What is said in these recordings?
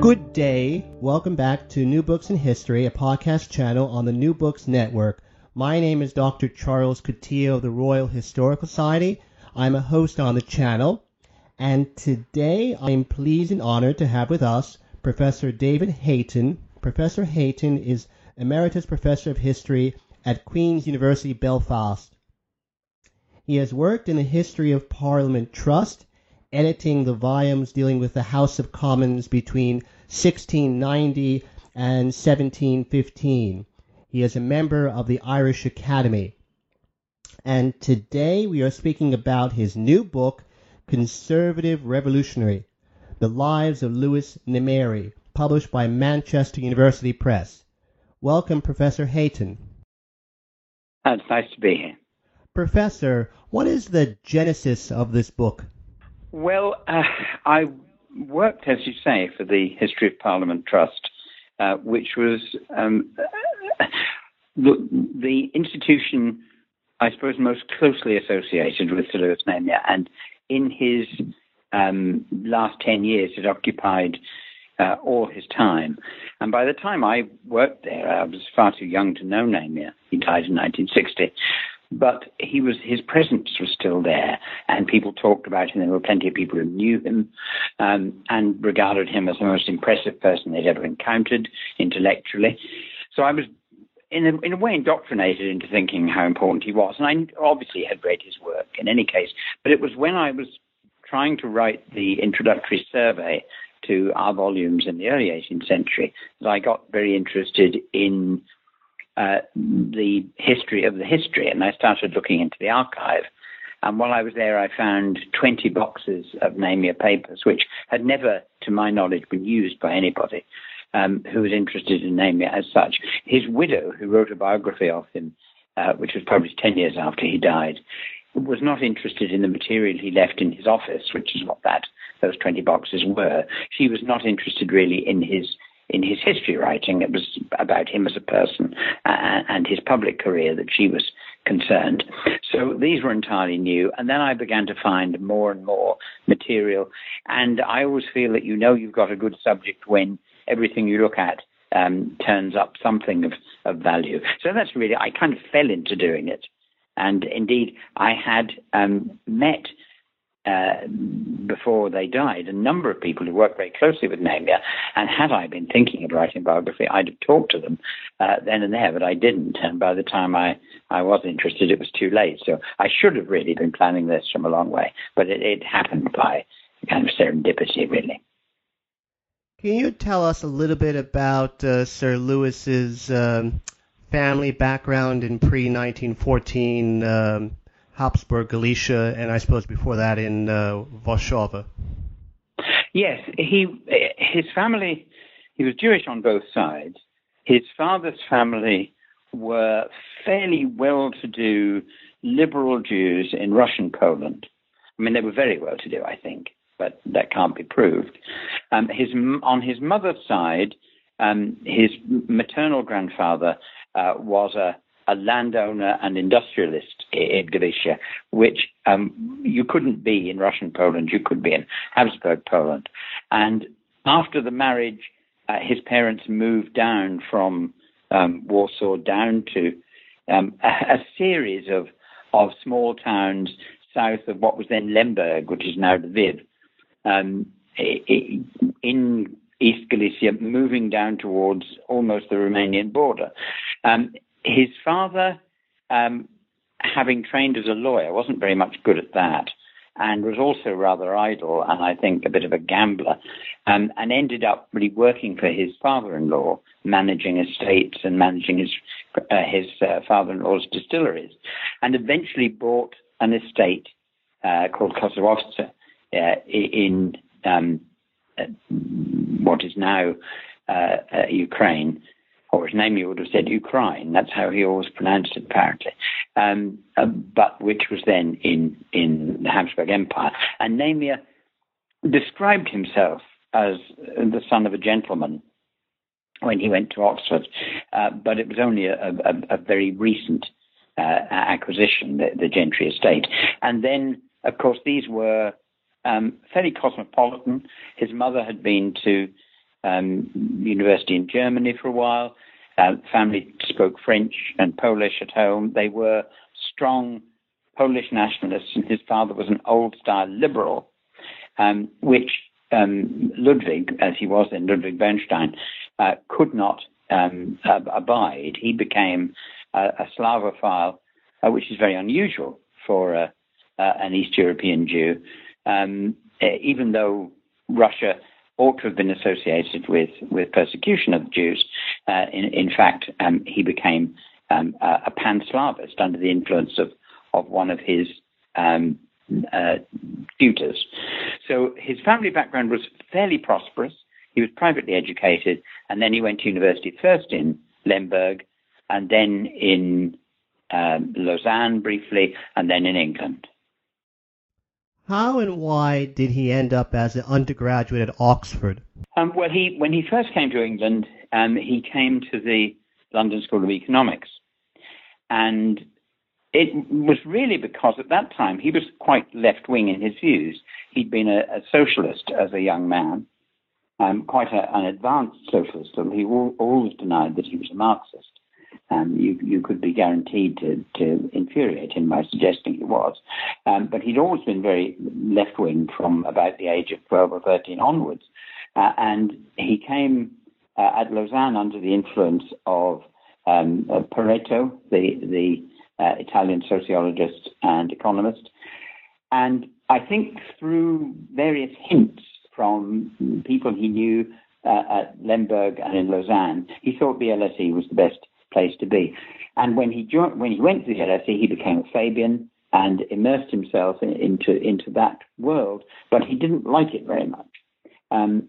Good day. Welcome back to New Books in History, a podcast channel on the New Books Network. My name is Dr. Charles Coutinho of the Royal Historical Society. I'm a host on the channel, and today I'm pleased and honored to have with us Professor David Hayton. Professor Hayton is Emeritus Professor of History at Queen's University Belfast. He has worked in the history of Parliament Trust editing the volumes dealing with the House of Commons between 1690 and 1715. He is a member of the Irish Academy. And today we are speaking about his new book, Conservative Revolutionary The Lives of Lewis Namier, published by Manchester University Press. Welcome, Professor Hayton. Uh, it's nice to be here. Professor, what is the genesis of this book? Well, uh, I worked, as you say, for the History of Parliament Trust, uh, which was um, the, the, institution, I suppose, most closely associated with Sir Lewis Namier. And in his um, last 10 years, it occupied uh, all his time. And by the time I worked there, I was far too young to know Namier. He died in 1960 but he was his presence was still there, and people talked about him. There were plenty of people who knew him um, and regarded him as the most impressive person they'd ever encountered intellectually. So I was, in a, in a way, indoctrinated into thinking how important he was, and I obviously had read his work in any case. But it was when I was trying to write the introductory survey to our volumes in the early 18th century that I got very interested in uh, the history of the history, and I started looking into the archive. And while I was there, I found 20 boxes of Namier papers, which had never, to my knowledge, been used by anybody um, who was interested in Namier as such. His widow, who wrote a biography of him, uh, which was published 10 years after he died, was not interested in the material he left in his office, which is what that those 20 boxes were. She was not interested really in his in his history writing. It was about him as a person uh, and his public career that she was concerned. So these were entirely new. And then I began to find more and more material. And I always feel that you know you've got a good subject when everything you look at um, turns up something of, of value. So that's really, I kind of fell into doing it. And indeed, I had um, met uh, before they died, a number of people who worked very closely with Namier. And had I been thinking of writing biography, I'd have talked to them uh, then and there, but I didn't. And by the time I, I was interested, it was too late. So I should have really been planning this from a long way, but it, it happened by kind of serendipity, really. Can you tell us a little bit about uh, Sir Lewis's um, family background in pre 1914 um, Habsburg Galicia, and I suppose before that in uh, Warsaw. Yes, he his family he was Jewish on both sides. His father's family were fairly well-to-do liberal Jews in Russian Poland. I mean, they were very well-to-do, I think, but that can't be proved. Um, his on his mother's side, um, his maternal grandfather uh, was a a landowner and industrialist in Galicia, which um, you couldn't be in Russian Poland, you could be in Habsburg Poland. And after the marriage, uh, his parents moved down from um, Warsaw down to um, a, a, series of, of small towns south of what was then Lemberg, which is now Lviv, um, in East Galicia, moving down towards almost the Romanian border. Um, his father, um, having trained as a lawyer, wasn't very much good at that and was also rather idle and I think a bit of a gambler, um, and ended up really working for his father-in-law, managing estates and managing his uh, his uh, father-in-law's distilleries, and eventually bought an estate uh, called Kosowowce uh, in um, uh, what is now uh, Ukraine, or his name he would have said Ukraine. That's how he always pronounced it, apparently. Um, uh, but which was then in in the Habsburg Empire. And Namier described himself as the son of a gentleman when he went to Oxford, uh, but it was only a, a, a very recent uh, acquisition, the, the, Gentry estate. And then, of course, these were um, fairly cosmopolitan. His mother had been to um, university in Germany for a while. Uh, family spoke French and Polish at home. They were strong Polish nationalists, and his father was an old style liberal, um, which um, Ludwig, as he was then, Ludwig Bernstein, uh, could not um, abide. He became a, a Slavophile, uh, which is very unusual for uh an East European Jew, um, even though Russia ought to have been associated with, with persecution of the Jews. Uh, in, in, fact, um, he became um, a, a pan-Slavist under the influence of, of one of his um, uh, tutors. So his family background was fairly prosperous. He was privately educated, and then he went to university first in Lemberg, and then in um, Lausanne briefly, and then in England. How and why did he end up as an undergraduate at Oxford? Um, well, he when he first came to England, um, he came to the London School of Economics, and it was really because at that time he was quite left wing in his views. He'd been a, a socialist as a young man, um, quite a, an advanced socialist. He always denied that he was a Marxist um, you, you could be guaranteed to, to infuriate him by suggesting he was. Um, but he'd always been very left wing from about the age of 12 or 13 onwards. Uh, and he came uh, at Lausanne under the influence of um, Pareto, the, the uh, Italian sociologist and economist. And I think through various hints from people he knew uh, at Lemberg and in Lausanne, he thought the LSE was the best place to be. And when he joined, when he went to the LSE, he became a Fabian and immersed himself in, into into that world, but he didn't like it very much. Um,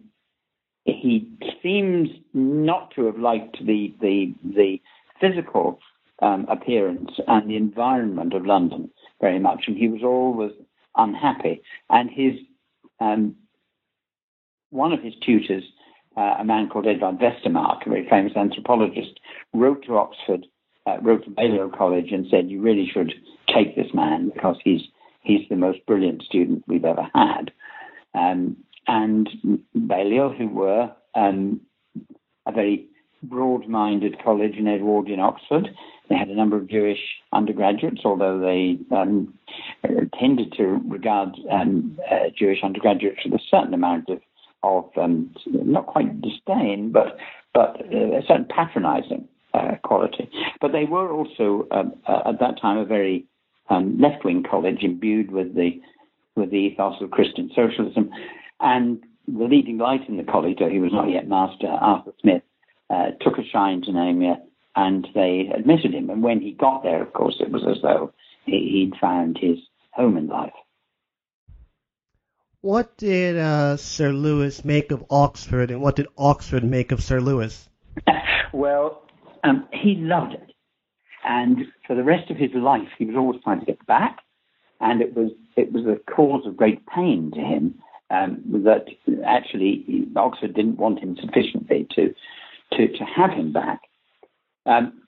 he seems not to have liked the the the physical um, appearance and the environment of London very much, and he was always unhappy. And his um, one of his tutors uh, a man called Edward Westermarck, a very famous anthropologist, wrote to Oxford, uh, wrote to Balliol College, and said, "You really should take this man because he's he's the most brilliant student we've ever had." Um, and Balliol, who were um, a very broad-minded college in Edwardian Oxford, they had a number of Jewish undergraduates, although they um, tended to regard um, uh, Jewish undergraduates with a certain amount of of um, not quite disdain, but but uh, a certain patronising uh, quality. But they were also um, uh, at that time a very um, left-wing college, imbued with the with the ethos of Christian socialism, and the leading light in the college, though he was not yet master, Arthur Smith, uh, took a shine to Namier, and they admitted him. And when he got there, of course, it was as though he'd found his home in life. What did uh, Sir Lewis make of Oxford, and what did Oxford make of Sir Lewis? well, um, he loved it, and for the rest of his life, he was always trying to get back, and it was it was a cause of great pain to him um, that actually Oxford didn't want him sufficiently to to to have him back. Um,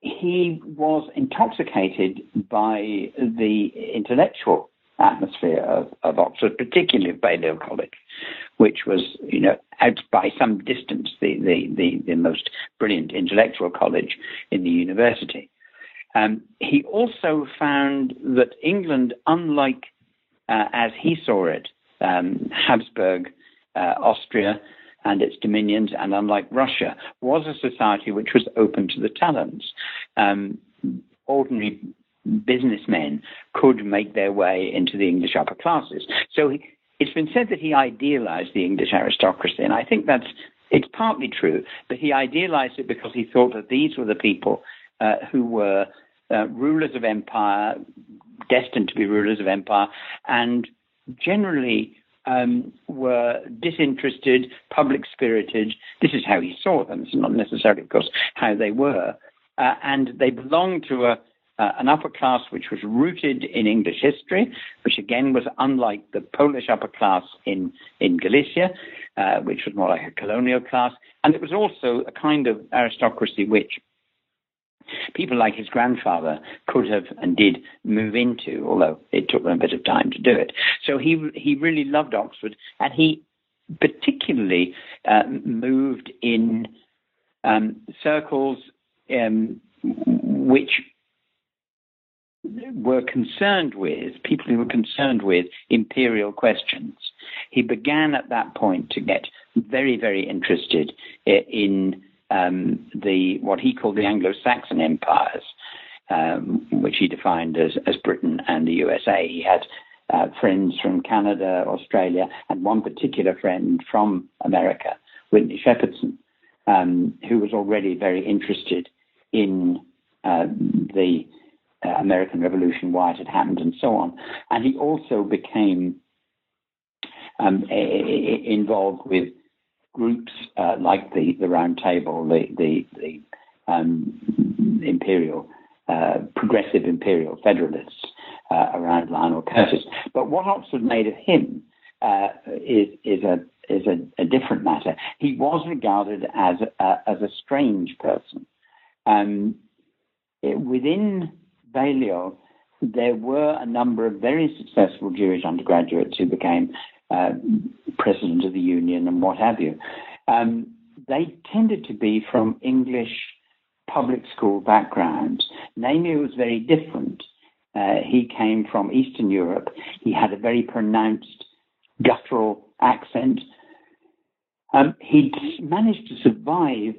he was intoxicated by the intellectual atmosphere of, of Oxford, particularly of Balliol College, which was, you know, out by some distance the, the, the, the most brilliant intellectual college in the university. Um, he also found that England, unlike uh, as he saw it, um, Habsburg, uh, Austria, and its dominions, and unlike Russia, was a society which was open to the talents. Um, ordinary businessmen could make their way into the English upper classes. So he, it's been said that he idealized the English aristocracy, and I think that's it's partly true, but he idealized it because he thought that these were the people uh, who were uh, rulers of empire, destined to be rulers of empire, and generally um, were disinterested, public spirited. This is how he saw them. It's not necessarily, of course, how they were. Uh, and they belonged to a, uh, an upper class which was rooted in English history, which again was unlike the Polish upper class in, in Galicia, uh, which was more like a colonial class. And it was also a kind of aristocracy which people like his grandfather could have and did move into, although it took them a bit of time to do it. So he he really loved Oxford, and he particularly uh, moved in um, circles um, which were concerned with, people who were concerned with imperial questions. He began at that point to get very, very interested in um, the what he called the Anglo-Saxon empires, um, which he defined as, as Britain and the USA. He had uh, friends from Canada, Australia, and one particular friend from America, Whitney Shepardson, um, who was already very interested in uh, the American Revolution, why it had happened, and so on. And he also became um, a, a, involved with groups uh, like the, the Round Table, the, the, the um, Imperial, uh, Progressive Imperial Federalists uh, around Lionel Curtis. But what Oxford made of him uh, is, is, a, is a, a, different matter. He was regarded as a, as a strange person. Um, it, within Balliol, there were a number of very successful Jewish undergraduates who became uh, president of the union and what have you. Um, they tended to be from English public school backgrounds. Namier was very different. Uh, he came from Eastern Europe. He had a very pronounced guttural accent. Um, he managed to survive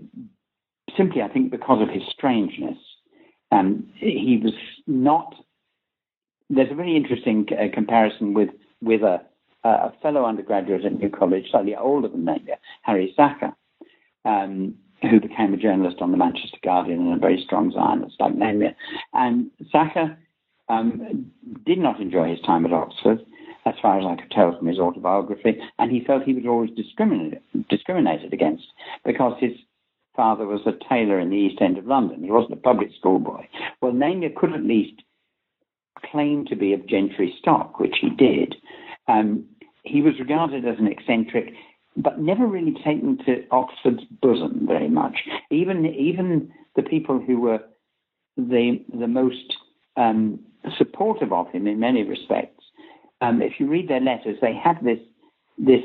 simply, I think, because of his strangeness. Um, he was not. There's a very interesting uh, comparison with with a, a, fellow undergraduate at New College, slightly older than Namier, Harry Sacher, um, who became a journalist on the Manchester Guardian and a very strong Zionist like Namier. And Sacher um, did not enjoy his time at Oxford, as far as I could tell from his autobiography, and he felt he was always discriminated, discriminated against because his father was a tailor in the East End of London. He wasn't a public school boy. Well, Namier could at least claim to be of gentry stock, which he did. Um, he was regarded as an eccentric, but never really taken to Oxford's bosom very much. Even even the people who were the the most um, supportive of him in many respects, um, if you read their letters, they had this this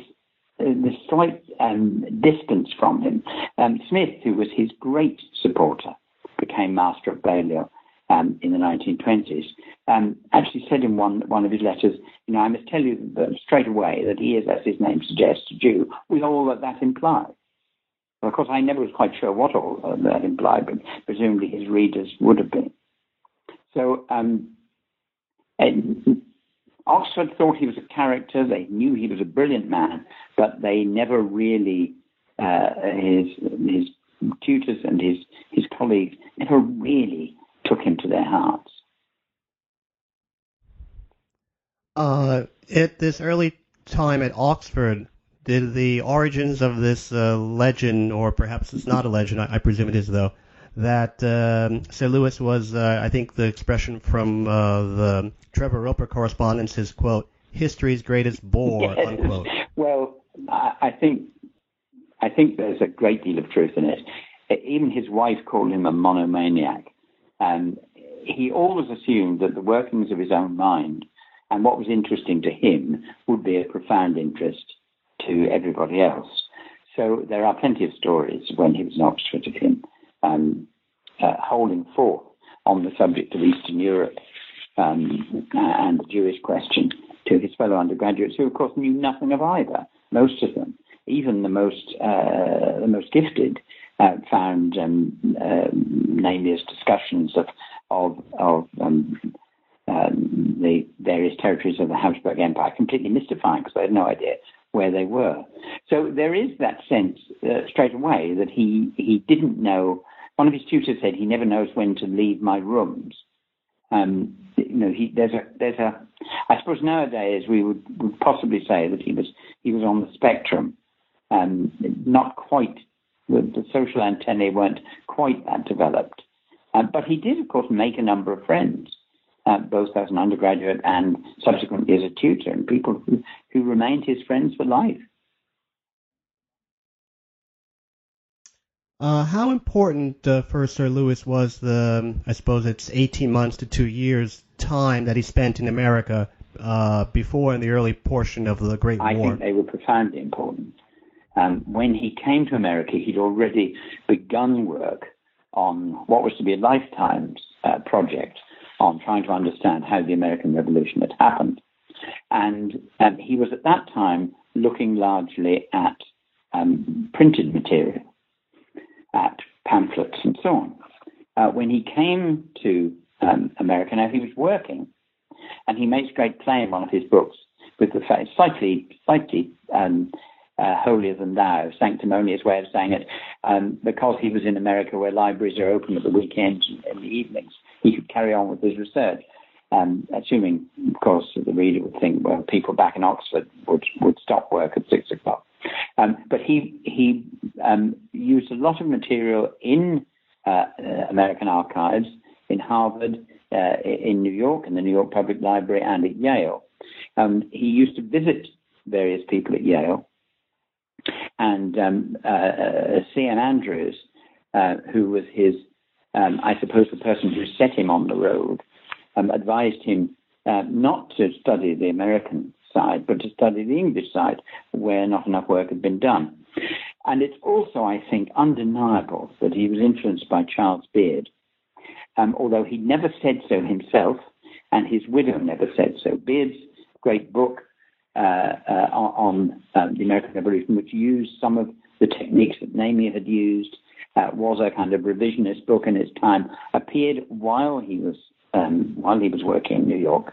the slight um, distance from him. Um, Smith, who was his great supporter, became master of Balliol um, in the 1920s, um, actually said in one, one of his letters, you know, I must tell you straight away that he is, as his name suggests, a Jew, with all that that implies. Well, of course, I never was quite sure what all that implied, but presumably his readers would have been. So, um, Oxford thought he was a character. They knew he was a brilliant man, but they never really uh, his his tutors and his his colleagues never really took him to their hearts. Uh, at this early time at Oxford, did the origins of this uh, legend, or perhaps it's not a legend, I, I presume it is though, that um, Sir Lewis was, uh, I think the expression from uh, the Trevor Roper correspondence is, quote, history's greatest bore, yes. unquote. Well, I think I think there's a great deal of truth in it. Even his wife called him a monomaniac. And he always assumed that the workings of his own mind and what was interesting to him would be a profound interest to everybody else. So there are plenty of stories when he was in Oxford of him um, uh, holding forth on the subject of Eastern Europe um, and the Jewish question to his fellow undergraduates, who of course knew nothing of either. Most of them, even the most uh, the most gifted, uh, found um, uh, Namier's discussions of of, of um, um, the various territories of the Habsburg Empire completely mystifying because they had no idea where they were. So there is that sense uh, straight away that he he didn't know one of his tutors said he never knows when to leave my rooms. Um, you know, he, there's a there's a. I suppose nowadays we would, would possibly say that he was he was on the spectrum, um, not quite. The, the social antennae weren't quite that developed, uh, but he did, of course, make a number of friends, uh, both as an undergraduate and subsequently as a tutor, and people who, who remained his friends for life. Uh, how important uh, for Sir Lewis was the, um, I suppose it's 18 months to two years time that he spent in America uh, before in the early portion of the Great War? I think they were profoundly important. Um, when he came to America, he'd already begun work on what was to be a lifetime uh, project on trying to understand how the American Revolution had happened. And um, he was at that time looking largely at um, printed material, at pamphlets and so on. Uh, when he came to um, America, now he was working, and he makes great play in one of his books with the fact, slightly, slightly um, uh, holier than thou, sanctimonious way of saying it, um, because he was in America where libraries are open at the weekends and in the evenings, he could carry on with his research. Um, assuming, of course, that the reader would think, well, people back in Oxford would, would stop work at six o'clock. Um, but he he um, used a lot of material in uh, uh, American archives in Harvard, uh, in New York, in the New York Public Library, and at Yale. Um, he used to visit various people at Yale, and um, uh, uh. Andrews, uh, who was his, um, I suppose, the person who set him on the road, um, advised him uh, not to study the American side, but to study the English side, where not enough work had been done. And it's also, I think, undeniable that he was influenced by Charles Beard, um, although he never said so himself, and his widow never said so. Beard's great book uh, uh, on um, the American Revolution, which used some of the techniques that Namier had used, uh, was a kind of revisionist book in its time, appeared while he was um, while he was working in New York.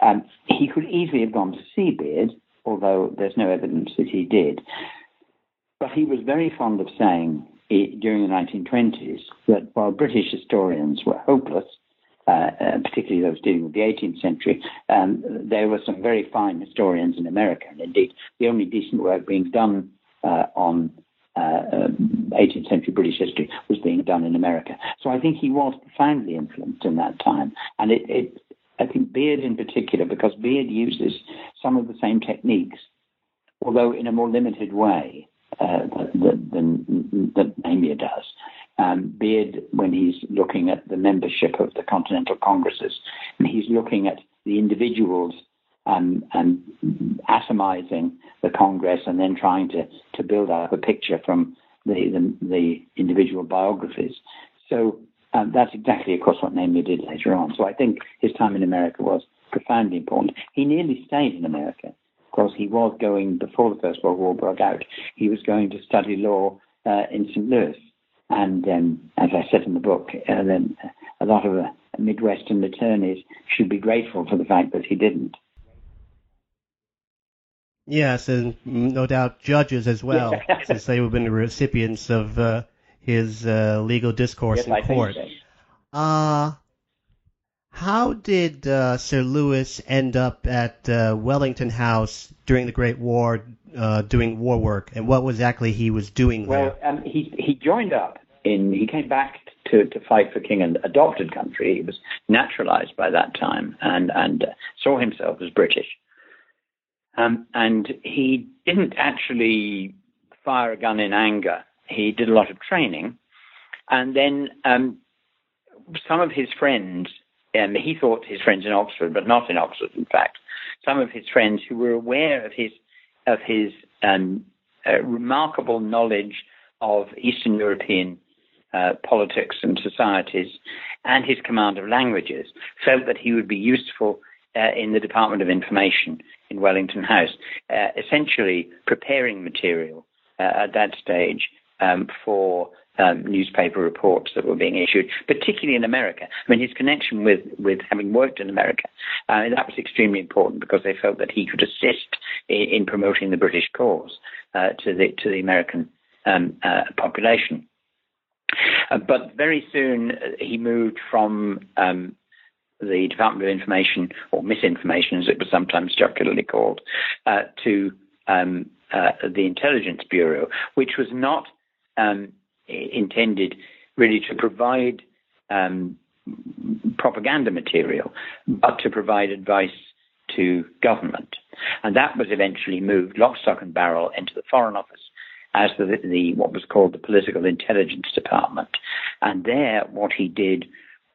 Um, he could easily have gone to see Beard, although there's no evidence that he did. But he was very fond of saying during the 1920s that while British historians were hopeless, uh, uh, particularly those dealing with the 18th century, um, there were some very fine historians in America. And indeed, the only decent work being done uh, on 18th um, century British history was being done in America. So I think he was profoundly influenced in that time. And it, it I think Beard in particular, because Beard uses some of the same techniques, although in a more limited way uh, than, than Namier does. Um, Beard, when he's looking at the membership of the Continental Congresses, and he's looking at the individuals um, and atomizing the Congress and then trying to, to build up a picture from the, the, the individual biographies. So um, that's exactly, of course, what Namier did later on. So I think his time in America was profoundly important. He nearly stayed in America. Of course, he was going, before the First World War broke out, he was going to study law uh, in St. Louis. And um, as I said in the book, uh, then a lot of uh, Midwestern attorneys should be grateful for the fact that he didn't. Yes, and no doubt judges as well, since they have been the recipients of uh, his uh, legal discourse yes, in I court. So. Uh, how did uh, Sir Lewis end up at uh, Wellington House during the Great War, uh, doing war work, and what was exactly he was doing well, there? um, he he joined up in. He came back to, to fight for king and adopted country. He was naturalized by that time and and saw himself as British. Um, and he didn't actually fire a gun in anger he did a lot of training. And then um, some of his friends, um, he thought his friends in Oxford, but not in Oxford, in fact, some of his friends who were aware of his of his um, uh, remarkable knowledge of Eastern European uh, politics and societies and his command of languages felt that he would be useful uh, in the Department of Information in Wellington House, uh, essentially preparing material uh, at that stage um, for um, newspaper reports that were being issued, particularly in America. I mean, his connection with, with having worked in America, uh, that was extremely important because they felt that he could assist in, in promoting the British cause uh, to the to the American um, uh, population. Uh, but very soon uh, he moved from um, the Department of Information, or misinformation as it was sometimes jocularly called, uh, to um, the Intelligence Bureau, which was not um, intended really to provide um, propaganda material, but to provide advice to government. And that was eventually moved lock, stock, and barrel into the Foreign Office as the, the what was called the Political Intelligence Department. And there, what he did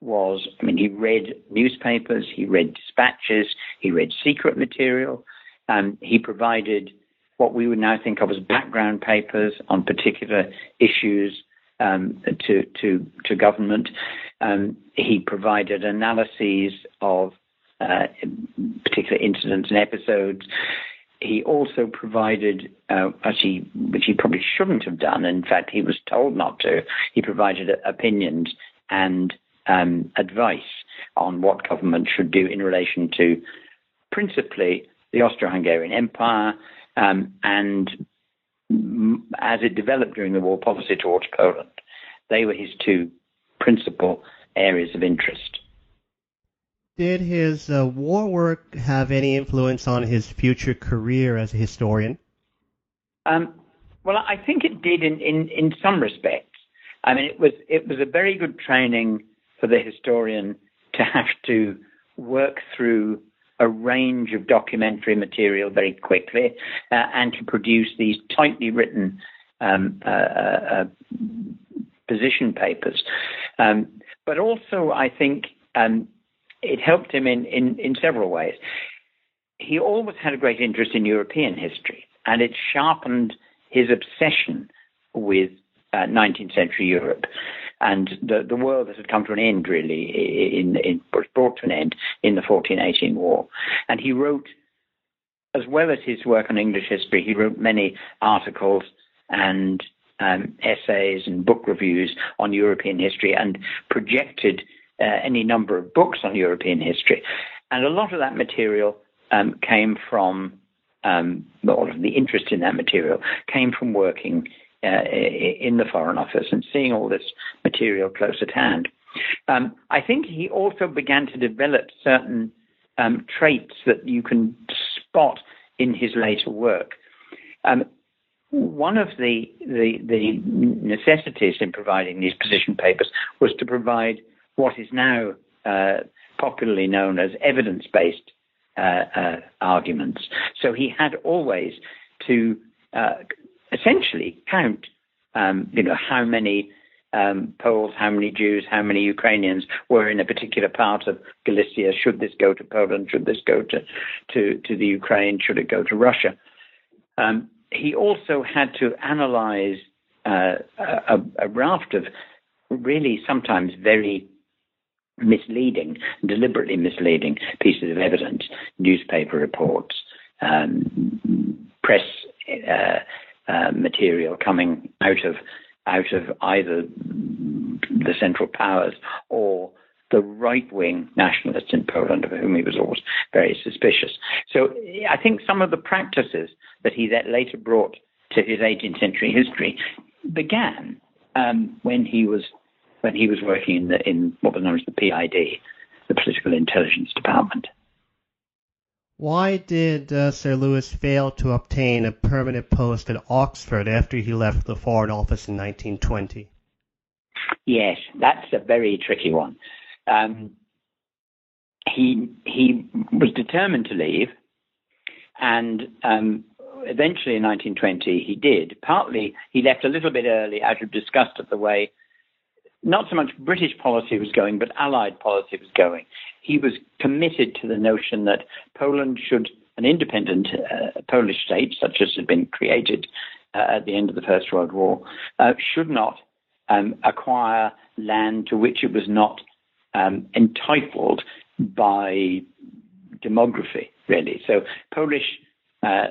was, I mean, he read newspapers, he read dispatches, he read secret material, um, he provided what we would now think of as background papers on particular issues um, to, to, to government. Um, he provided analyses of uh, particular incidents and episodes. He also provided, uh, actually, which he probably shouldn't have done. In fact, he was told not to. He provided opinions and um, advice on what government should do in relation to principally the Austro-Hungarian Empire um, and as it developed during the war, policy towards Poland. They were his two principal areas of interest. Did his uh, war work have any influence on his future career as a historian? Um, well, I think it did in, in, in some respects. I mean, it was it was a very good training for the historian to have to work through a range of documentary material very quickly uh, and to produce these tightly written um, uh, uh, uh position papers. Um, but also, I think um, it helped him in, in, in several ways. He always had a great interest in European history, and it sharpened his obsession with uh, 19th century Europe and the, the world that had come to an end, really, in, in, was brought to an end in the 1418 war. And he wrote, as well as his work on English history, he wrote many articles and um, essays and book reviews on European history and projected uh, any number of books on European history. And a lot of that material um, came from, um, all of the interest in that material came from working uh, in the Foreign Office and seeing all this material close at hand. Um, I think he also began to develop certain um, traits that you can spot in his later work. Um, one of the, the, the necessities in providing these position papers was to provide what is now uh, popularly known as evidence-based uh, uh, arguments. So he had always to uh, essentially count, um, you know, how many um, Poles, how many Jews, how many Ukrainians were in a particular part of Galicia. Should this go to Poland? Should this go to to, to the Ukraine? Should it go to Russia? Um, he also had to analyze uh, a, a, raft of really sometimes very misleading, deliberately misleading pieces of evidence, newspaper reports, um, press uh, uh, material coming out of out of either the Central Powers or the right wing nationalists in Poland, of whom he was always very suspicious. So I think some of the practices that he that later brought to his 18th century history began um, when he was when he was working in, the, in what was known as the PID, the Political Intelligence Department. Why did uh, Sir Lewis fail to obtain a permanent post at Oxford after he left the Foreign Office in 1920? Yes, that's a very tricky one. Um, he he was determined to leave, and um, eventually in 1920 he did. Partly he left a little bit early out of disgust at the way not so much British policy was going, but Allied policy was going. He was committed to the notion that Poland should, an independent uh, Polish state, such as had been created uh, at the end of the First World War, uh, should not um, acquire land to which it was not um, entitled by demography, really. So Polish uh,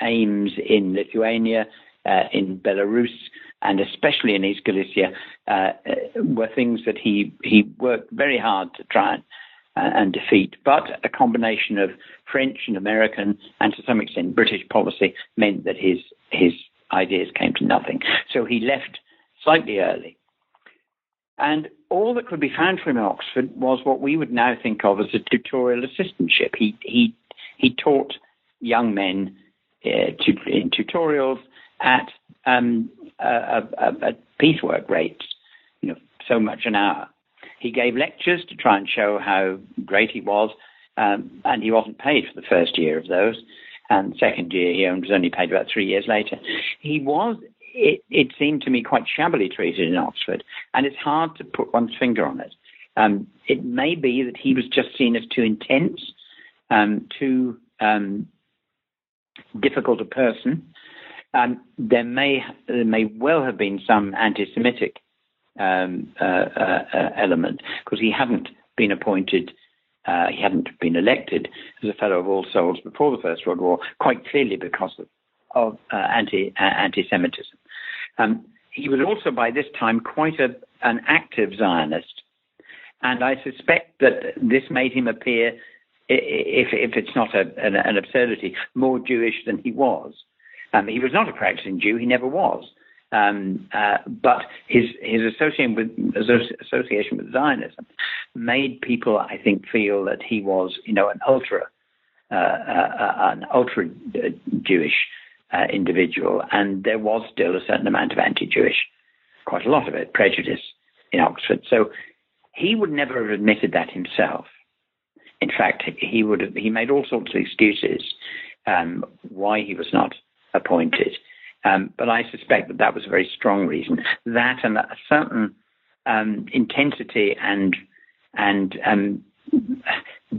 aims in Lithuania, uh, in Belarus, and especially in East Galicia, uh, were things that he, he worked very hard to try and, uh, and defeat. But a combination of French and American, and to some extent British policy, meant that his his ideas came to nothing. So he left slightly early. And all that could be found for him at Oxford was what we would now think of as a tutorial assistantship. He he he taught young men uh, in tutorials at um, uh, at piecework rates, you know, so much an hour. He gave lectures to try and show how great he was, um, and he wasn't paid for the first year of those. And second year, he was only paid about three years later. He was it, it seemed to me quite shabbily treated in Oxford, and it's hard to put one's finger on it. Um, it may be that he was just seen as too intense, um, too um, difficult a person. Um, there may there may well have been some anti-Semitic um, uh, uh, uh, element because he hadn't been appointed, uh, he hadn't been elected as a Fellow of All Souls before the First World War, quite clearly because of, of uh, anti uh, anti-Semitism. Um, he was also by this time quite a, an active Zionist, and I suspect that this made him appear, if, if it's not a, an, an, absurdity, more Jewish than he was. Um, he was not a practicing Jew; he never was. Um, uh, but his his association with association with Zionism made people, I think, feel that he was, you know, an ultra uh, uh, uh an ultra Jewish uh, individual, and there was still a certain amount of anti-Jewish, quite a lot of it, prejudice in Oxford. So he would never have admitted that himself. In fact, he would have, he made all sorts of excuses um, why he was not appointed. Um, but I suspect that that was a very strong reason. That and a certain um, intensity and and um,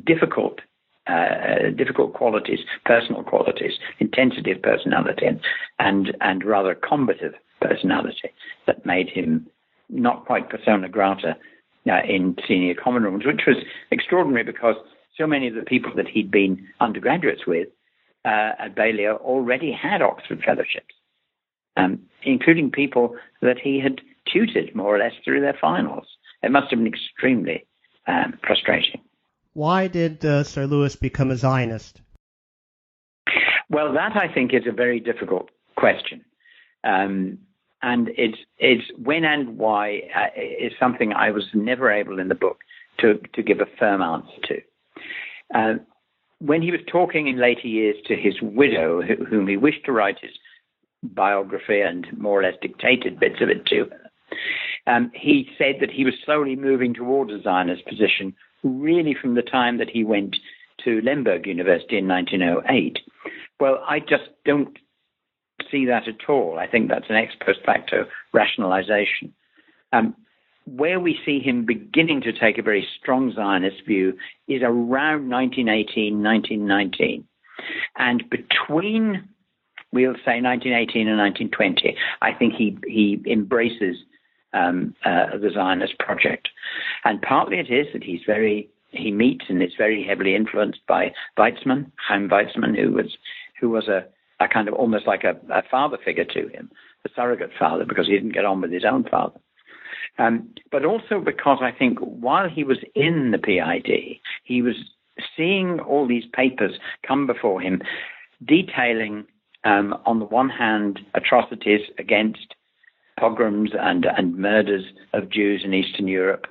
difficult uh, difficult qualities, personal qualities, intensity of personality, and, and and rather combative personality that made him not quite persona grata uh, in senior common rooms, which was extraordinary because so many of the people that he'd been undergraduates with uh, at Balliol already had Oxford fellowships, um, including people that he had tutored more or less through their finals. It must have been extremely um, frustrating. Why did uh, Sir Lewis become a Zionist? Well, that I think is a very difficult question. Um, and it's, it's when and why uh, is something I was never able in the book to, to give a firm answer to. Uh, when he was talking in later years to his widow, whom he wished to write his biography and more or less dictated bits of it to her, um, he said that he was slowly moving towards a Zionist position, really from the time that he went to Lemberg University in 1908. Well, I just don't see that at all. I think that's an ex post facto rationalization. Um, where we see him beginning to take a very strong Zionist view is around 1918, 1919. And between, we'll say, 1918 and 1920, I think he, he embraces um, uh, the Zionist project. And partly it is that he's very, he meets and is very heavily influenced by Weizmann, Chaim Weizmann, who was, who was a, a kind of almost like a, a father figure to him, a surrogate father, because he didn't get on with his own father. Um, but also because I think while he was in the PID, he was seeing all these papers come before him detailing, um, on the one hand, atrocities against pogroms and, and murders of Jews in Eastern Europe,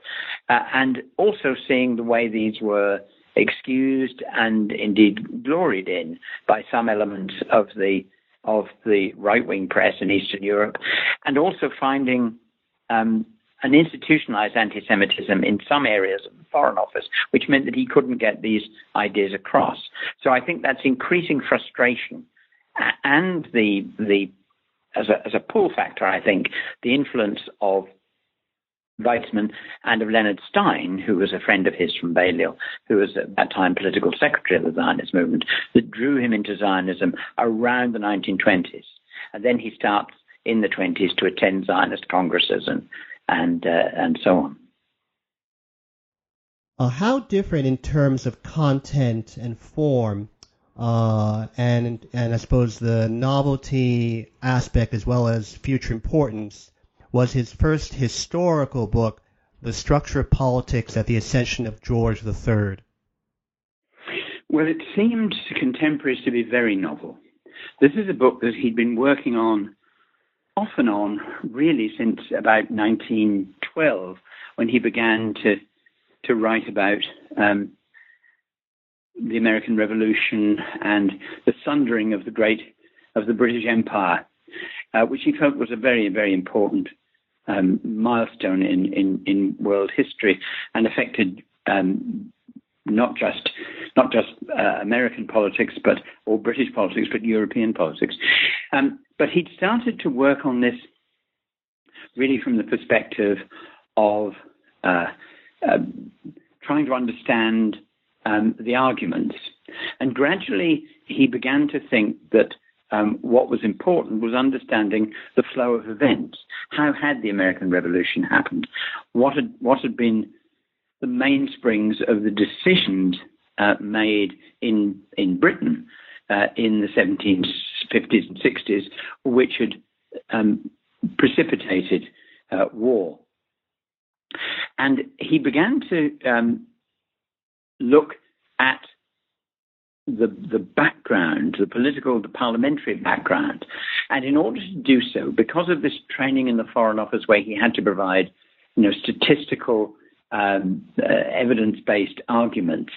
uh, and also seeing the way these were excused and indeed gloried in by some elements of the of the right wing press in Eastern Europe, and also finding um, an institutionalized anti Semitism in some areas of the Foreign Office, which meant that he couldn't get these ideas across. So I think that's increasing frustration and the, the as, a, as a pull factor, I think, the influence of Weizmann and of Leonard Stein, who was a friend of his from Balliol, who was at that time political secretary of the Zionist movement, that drew him into Zionism around the 1920s. And then he starts in the 20s to attend Zionist congresses and and uh, and so on. Uh, how different in terms of content and form, uh, and and I suppose the novelty aspect as well as future importance was his first historical book, The Structure of Politics at the Accession of George III. Well, it seemed to contemporaries to be very novel. This is a book that he'd been working on off and on really since about 1912 when he began to to write about um, the American Revolution and the sundering of the great of the British Empire, uh, which he felt was a very very important um, milestone in, in, in world history and affected um, not just not just uh, American politics, but or British politics, but European politics. Um, but he'd started to work on this really from the perspective of uh, uh, trying to understand um, the arguments. And gradually, he began to think that um, what was important was understanding the flow of events. How had the American Revolution happened? What had what had been the mainsprings of the decisions uh, made in in Britain uh, in the 1750s and 60s, which had um, precipitated uh, war. And he began to um, look at the, the background, the political, the parliamentary background. And in order to do so, because of this training in the Foreign Office where he had to provide you know, statistical, um, uh, evidence based arguments,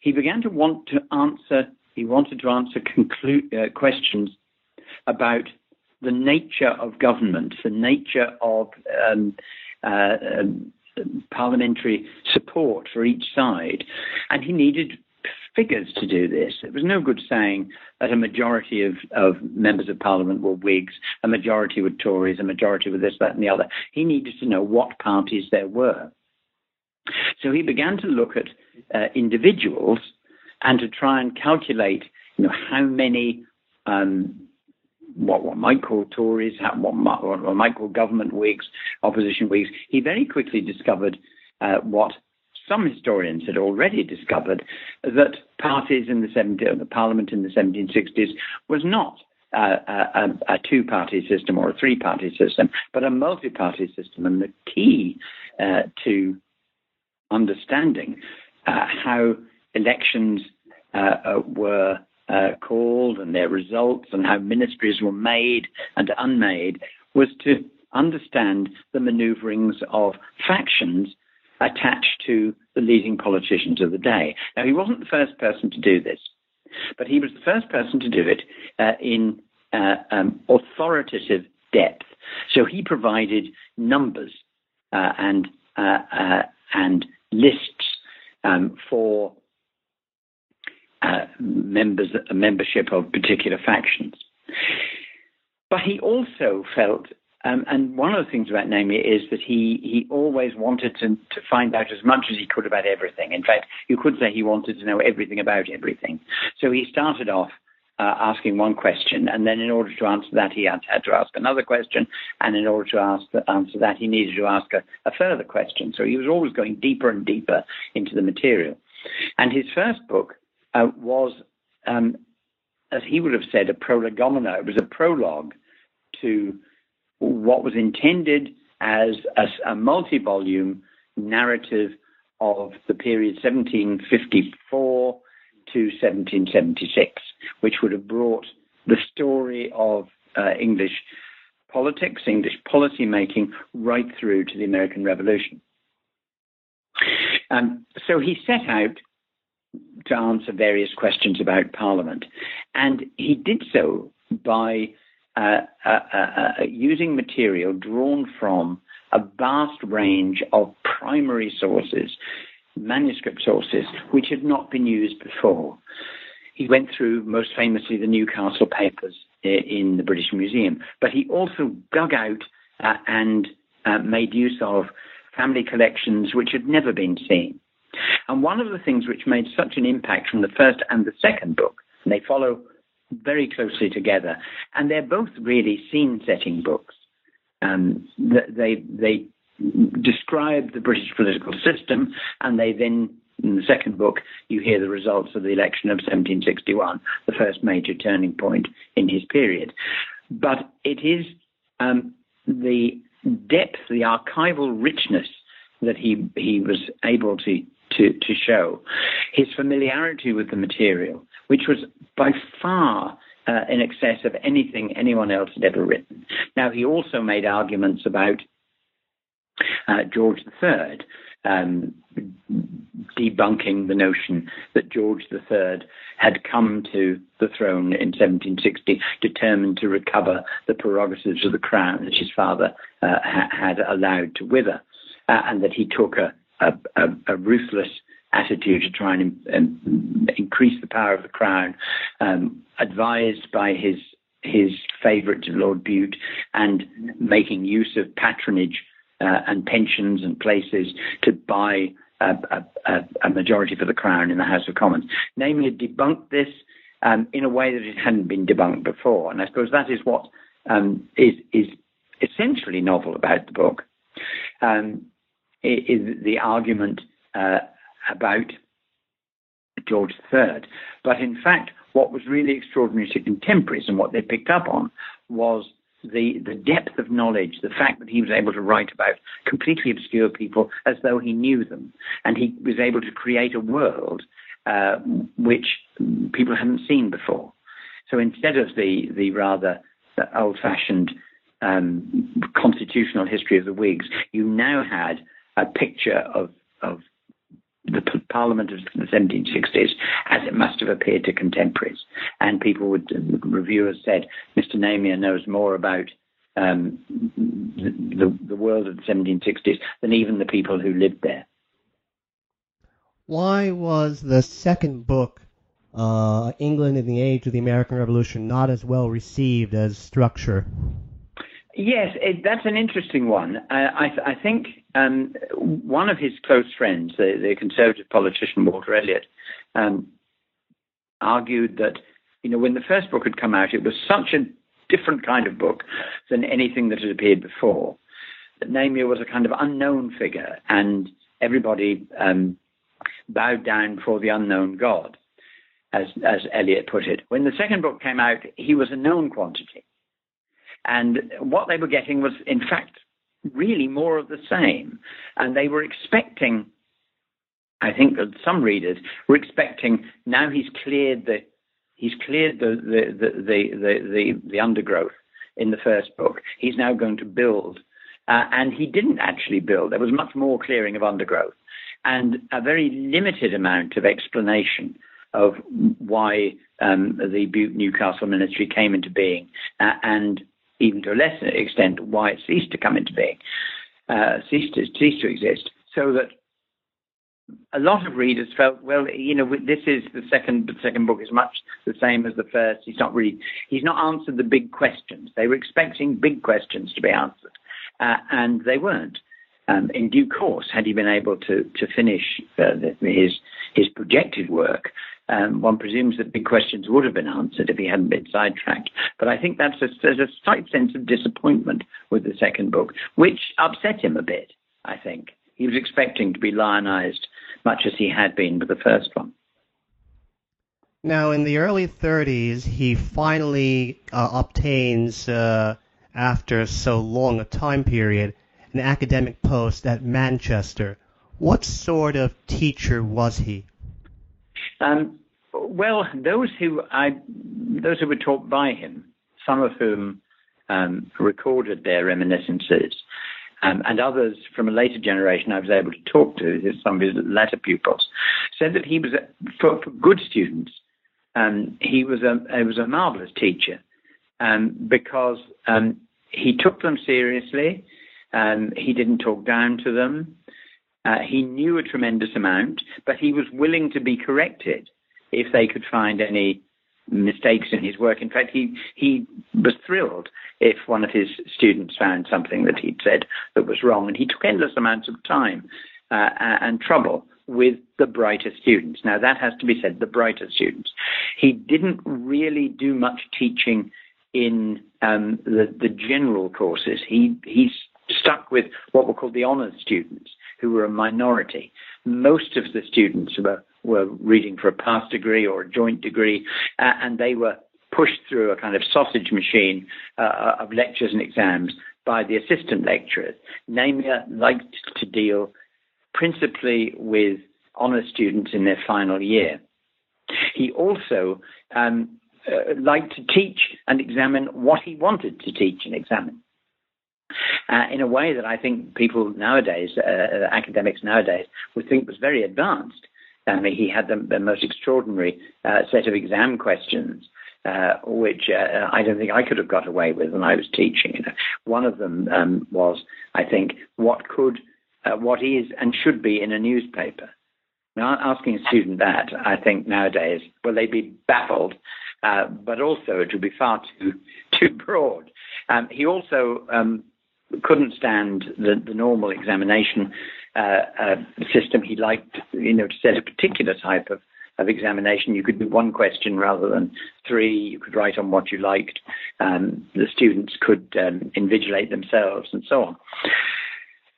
he began to want to answer, he wanted to answer conclu- uh, questions about the nature of government, the nature of um, uh, um, parliamentary support for each side. And he needed figures to do this. It was no good saying that a majority of, of members of parliament were Whigs, a majority were Tories, a majority were this, that, and the other. He needed to know what parties there were. So he began to look at uh, individuals and to try and calculate, you know, how many um, what one might call Tories, what one might call government Whigs, opposition Whigs. He very quickly discovered uh, what some historians had already discovered that parties in the 70s, the parliament in the 1760s was not uh, a, a two-party system or a three-party system, but a multi-party system. And the key uh, to understanding uh, how elections uh, uh, were uh, called and their results and how ministries were made and unmade was to understand the maneuverings of factions attached to the leading politicians of the day. Now, he wasn't the first person to do this, but he was the first person to do it uh, in um, authoritative depth. So he provided numbers uh, and uh, uh, and lists um, for uh, members membership of particular factions. But he also felt, um, and one of the things about Namier is that he he always wanted to to find out as much as he could about everything. In fact, you could say he wanted to know everything about everything. So he started off. Uh, asking one question, and then in order to answer that, he had, had to ask another question, and in order to ask answer that, he needed to ask a, a further question. So he was always going deeper and deeper into the material. And his first book uh, was, um, as he would have said, a prolegomena. It was a prologue to what was intended as a, a multi volume narrative of the period 1754 to 1776, which would have brought the story of uh, English politics, English policy making, right through to the American Revolution. Um, so he set out to answer various questions about Parliament. And he did so by uh, uh, uh, uh, using material drawn from a vast range of primary sources, manuscript sources, which had not been used before. He went through, most famously, the Newcastle papers in the British Museum, but he also dug out uh, and uh, made use of family collections which had never been seen. And one of the things which made such an impact from the first and the second book, and they follow very closely together, and they're both really scene setting books. Um, they, they describe the British political system, and they then, in the second book, you hear the results of the election of 1761, the first major turning point in his period. But it is um, the depth, the archival richness that he he was able to to, to show. His familiarity with the material, which was by far uh, in excess of anything anyone else had ever written. Now, he also made arguments about uh, George III, um, debunking the notion that George III had come to the throne in 1760 determined to recover the prerogatives of the crown that his father uh, ha- had allowed to wither, uh, and that he took a, a, a, ruthless attitude to try and um, increase the power of the crown, um, advised by his his favourite Lord Bute, and making use of patronage uh, and pensions and places to buy a, a, a, majority for the Crown in the House of Commons. Namier, debunked this um, in a way that it hadn't been debunked before. And I suppose that is what um, is is essentially novel about the book. Um, is the argument uh, about George III. But in fact, what was really extraordinary to contemporaries and what they picked up on was the, the depth of knowledge, the fact that he was able to write about completely obscure people as though he knew them. And he was able to create a world uh, which people hadn't seen before. So instead of the, the rather old fashioned um, constitutional history of the Whigs, you now had a picture of, of the Parliament of the 1760s as it must have appeared to contemporaries. And people would, reviewers said, Mr. Namier knows more about um, the, the world of the 1760s than even the people who lived there. Why was the second book, uh, England in the Age of the American Revolution, not as well received as Structure? Yes, it, that's an interesting one. Uh, I, I, think um, one of his close friends, the, the conservative politician Walter Elliot, um, argued that you know when the first book had come out, it was such a different kind of book than anything that had appeared before. That Namier was a kind of unknown figure, and everybody um, bowed down for the unknown God, as as Elliot put it. When the second book came out, he was a known quantity and what they were getting was, in fact, really more of the same. And they were expecting, I think that some readers were expecting now he's cleared the he's cleared the the the the, the, the, undergrowth in the first book. He's now going to build. Uh, and he didn't actually build. There was much more clearing of undergrowth and a very limited amount of explanation of why um, the Bute Newcastle ministry came into being uh, and even to a lesser extent, why it ceased to come into being, uh, ceased, to, ceased to exist. So that a lot of readers felt, well, you know, this is the second. The second book is much the same as the first. He's not really, he's not answered the big questions. They were expecting big questions to be answered, uh, and they weren't. Um, in due course, had he been able to to finish uh, the, his his projected work, um, one presumes that big questions would have been answered if he hadn't been sidetracked. But I think that's a, there's a slight sense of disappointment with the second book, which upset him a bit. I think he was expecting to be lionized much as he had been with the first one. Now, in the early 30s, he finally uh, obtains, uh, after so long a time period, an academic post at Manchester. What sort of teacher was he? Um, well, those who I, those who were taught by him, some of whom um, recorded their reminiscences, um, and others from a later generation I was able to talk to, some of his latter pupils, said that he was for, for, good students. Um, he was a he was a marvelous teacher um, because um, he took them seriously. He didn't talk down to them. Uh, he knew a tremendous amount, but he was willing to be corrected if they could find any mistakes in his work. In fact, he he was thrilled if one of his students found something that he'd said that was wrong, and he took endless amounts of time uh, and trouble with the brighter students. Now that has to be said, the brighter students. He didn't really do much teaching in um, the the general courses. He he stuck with what were called the honours students who were a minority. Most of the students were, were reading for a pass degree or a joint degree, uh, and they were pushed through a kind of sausage machine uh, of lectures and exams by the assistant lecturers. Namier liked to deal principally with honour students in their final year. He also um, uh, liked to teach and examine what he wanted to teach and examine uh, in a way that I think people nowadays, uh, uh, academics nowadays, would think was very advanced. I mean, he had the, the most extraordinary uh, set of exam questions, uh, which uh, I don't think I could have got away with when I was teaching. One of them um, was, I think, what could, what is and should be in a newspaper. Now, asking a student that, I think nowadays, well, they'd be baffled, but also it would be far too too broad. Um, he also um, couldn't stand the, the normal examination uh, uh, system. He liked, you know, to set a particular type of, of examination. You could do one question rather than three. You could write on what you liked. Um, the students could um, invigilate themselves and so on.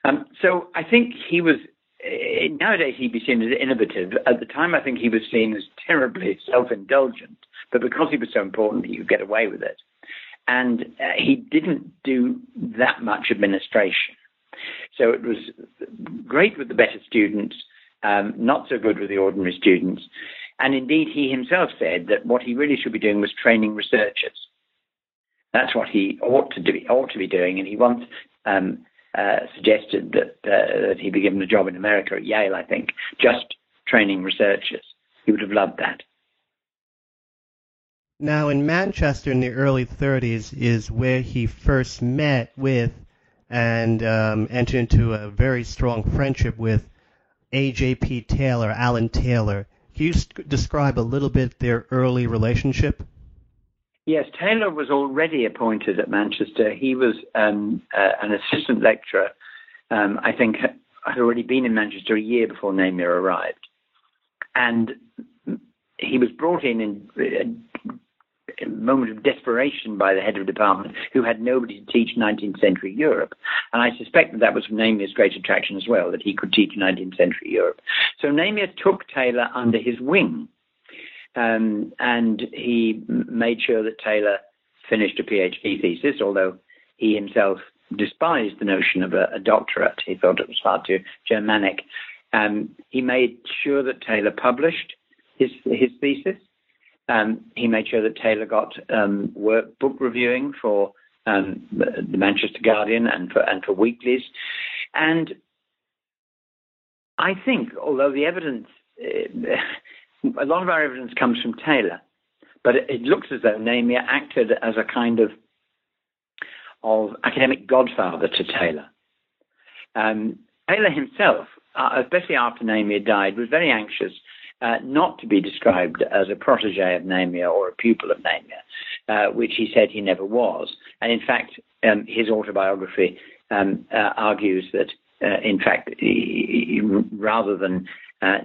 Um, so I think he was. Eh, nowadays, he'd be seen as innovative. At the time, I think he was seen as terribly self-indulgent. But because he was so important, he could get away with it. And uh, he didn't do that much administration. So it was great with the better students, um, not so good with the ordinary students. And indeed, he himself said that what he really should be doing was training researchers. That's what he ought to do, ought to be doing. And he once um, uh, suggested that, uh, that he be given a job in America at Yale, I think, just training researchers. He would have loved that. Now, in Manchester in the early 30s is where he first met with and um, entered into a very strong friendship with A.J.P. Taylor, Alan Taylor. Can you describe a little bit their early relationship? Yes, Taylor was already appointed at Manchester. He was um, uh, an assistant lecturer. Um, I think had already been in Manchester a year before Namier arrived, and he was brought in in moment of desperation by the head of department who had nobody to teach 19th century Europe. And I suspect that that was Namier's great attraction as well, that he could teach 19th century Europe. So Namier took Taylor under his wing. Um, and he made sure that Taylor finished a PhD thesis, although he himself despised the notion of a, a doctorate. He thought it was far too Germanic. Um, he made sure that Taylor published his his thesis, um, he made sure that Taylor got um, work book reviewing for um, the Manchester Guardian and for and for weeklies, and I think although the evidence, uh, a lot of our evidence comes from Taylor, but it, it looks as though Namier acted as a kind of of academic godfather to Taylor. Um, Taylor himself, uh, especially after Namier died, was very anxious uh, not to be described as a protege of Namier or a pupil of Namier, uh, which he said he never was. And in fact, um, his autobiography um, uh, argues that, uh, in fact, he, he, rather than uh,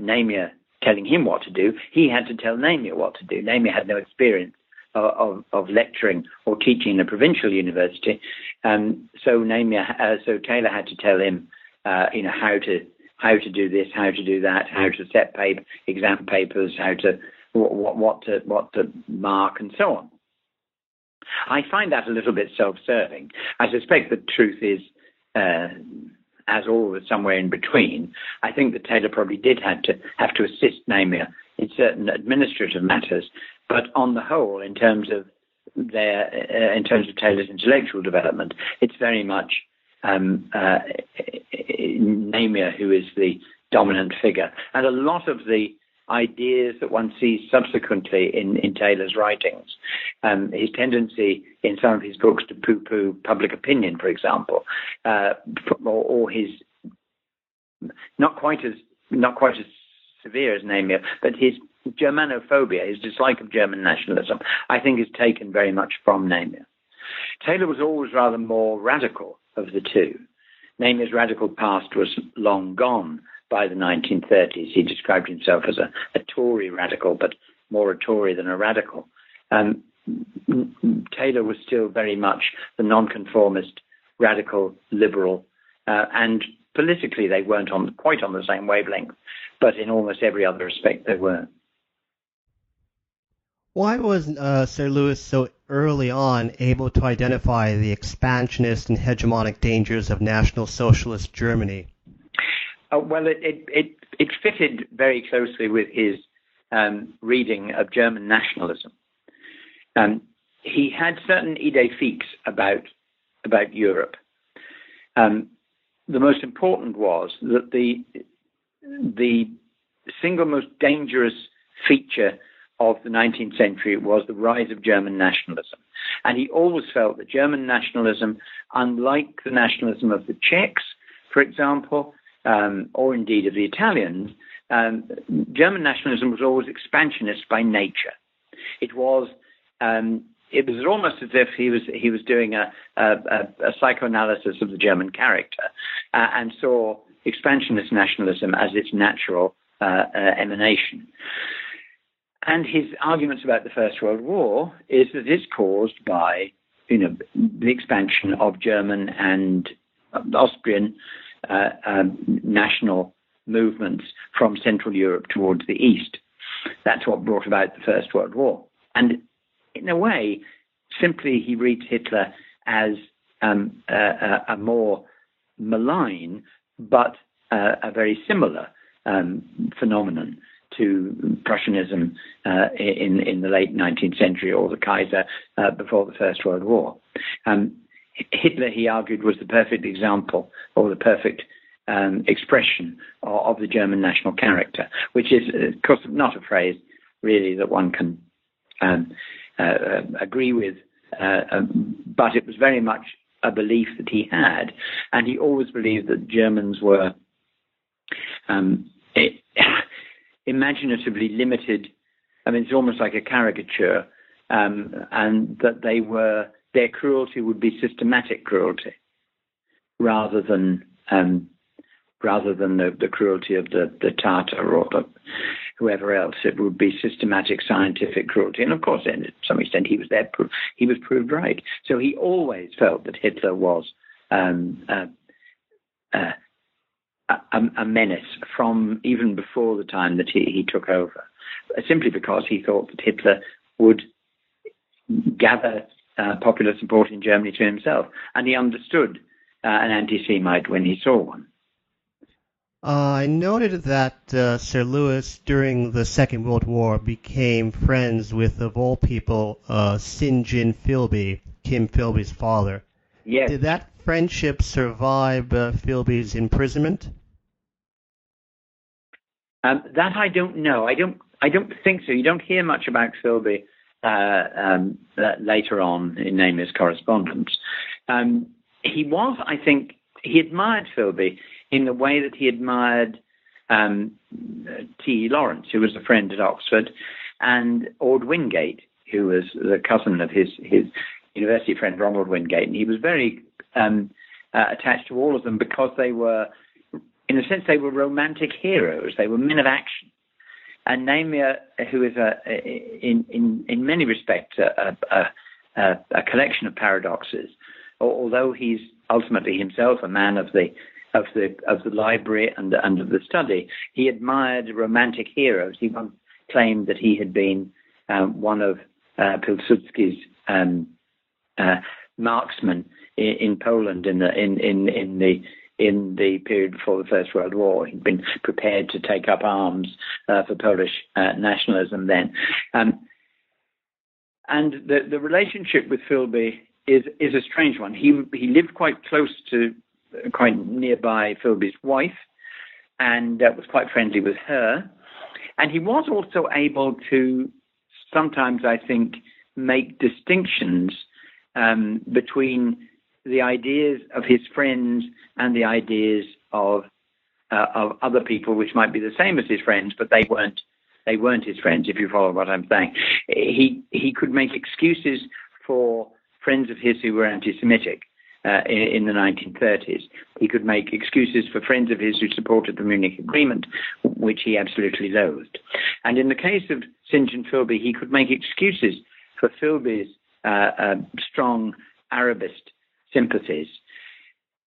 telling him what to do, he had to tell Namier what to do. Namier had no experience of, of, lecturing or teaching in a provincial university. Um, so Namier, uh, so Taylor had to tell him, uh, you know, how to how to do this, how to do that, how to set paper, exam papers, how to what, what, what to what to mark, and so on. I find that a little bit self-serving. I suspect the truth is, uh, as always, somewhere in between. I think that Taylor probably did have to have to assist Namier in certain administrative matters, but on the whole, in terms of their uh, in terms of Taylor's intellectual development, it's very much um, uh, Namier who is the dominant figure. And a lot of the ideas that one sees subsequently in, in Taylor's writings, um, his tendency in some of his books to poo-poo public opinion, for example, uh, or, or, his not quite as not quite as severe as Namier, but his Germanophobia, his dislike of German nationalism, I think is taken very much from Namier. Taylor was always rather more radical of the two. Namier's radical past was long gone by the 1930s. He described himself as a, a Tory radical, but more a Tory than a radical. Um, Taylor was still very much the nonconformist, radical, liberal, uh, and politically they weren't on quite on the same wavelength, but in almost every other respect they were. Why was uh, Sir Lewis so early on able to identify the expansionist and hegemonic dangers of National Socialist Germany? Uh, well, it, it, it, it, fitted very closely with his um, reading of German nationalism. Um, he had certain idées fixes about, about Europe. Um, the most important was that the, the single most dangerous feature of the 19th century was the rise of German nationalism. And he always felt that German nationalism, unlike the nationalism of the Czechs, for example, um, or indeed of the Italians, um, German nationalism was always expansionist by nature. It was um, it was almost as if he was he was doing a, a, a psychoanalysis of the German character uh, and saw expansionist nationalism as its natural uh, uh, emanation. And his arguments about the First World War is that it's caused by you know the expansion of German and Austrian uh, um, national movements from Central Europe towards the East. That's what brought about the First World War. And in a way, simply he reads Hitler as um, a, a, more malign but uh, a very similar um, phenomenon to Prussianism uh, in in the late 19th century or the Kaiser uh, before the First World War. Um, Hitler, he argued, was the perfect example or the perfect um, expression of, of, the German national character, which is, of course, not a phrase really that one can um, uh, uh agree with, uh, um, but it was very much a belief that he had, and he always believed that Germans were um, it, imaginatively limited. I mean, it's almost like a caricature, um, and that they were their cruelty would be systematic cruelty rather than um, rather than the, the cruelty of the, the Tatar or the, whoever else. It would be systematic scientific cruelty, and of course, to some extent, he was there. He was proved right. So he always felt that Hitler was um, uh, uh, a, a, menace from even before the time that he, he took over, simply because he thought that Hitler would gather uh, popular support in Germany to himself, and he understood uh, an anti-Semite when he saw one. Uh, I noted that uh, Sir Lewis, during the Second World War, became friends with, of all people, uh. John Philby, Kim Philby's father. Yes. Did that friendship survive uh, Philby's imprisonment? Um, that I don't know. I don't. I don't think so. You don't hear much about Philby uh, um, later on in Namier's correspondence. Um, he was, I think, he admired Philby in the way that he admired um, T. Lawrence, who was a friend at Oxford, and Orde Wingate, who was the cousin of his his university friend Ronald Wingate, and he was very um, uh, attached to all of them because they were in a sense, they were romantic heroes. They were men of action. And Namier, who is a, in, in, in many respects a, a, a collection of paradoxes, although he's ultimately himself a man of the of the of the library and, and of the study, he admired romantic heroes. He once claimed that he had been um, one of uh, Pilsudski's um, uh, marksmen in, in, Poland in the in in, in the in the period before the First World War. He'd been prepared to take up arms uh, for Polish uh, nationalism then. Um, and the, the relationship with Philby is is a strange one. He he lived quite close to, quite nearby Philby's wife, and uh, was quite friendly with her. And he was also able to sometimes, I think, make distinctions um, between the ideas of his friends and the ideas of uh, of other people, which might be the same as his friends, but they weren't they weren't his friends. If you follow what I'm saying, he he could make excuses for friends of his who were anti-Semitic. Uh, in, in, the 1930s. He could make excuses for friends of his who supported the Munich Agreement, which he absolutely loathed. And in the case of St. John Philby, he could make excuses for Philby's uh, uh, strong Arabist sympathies,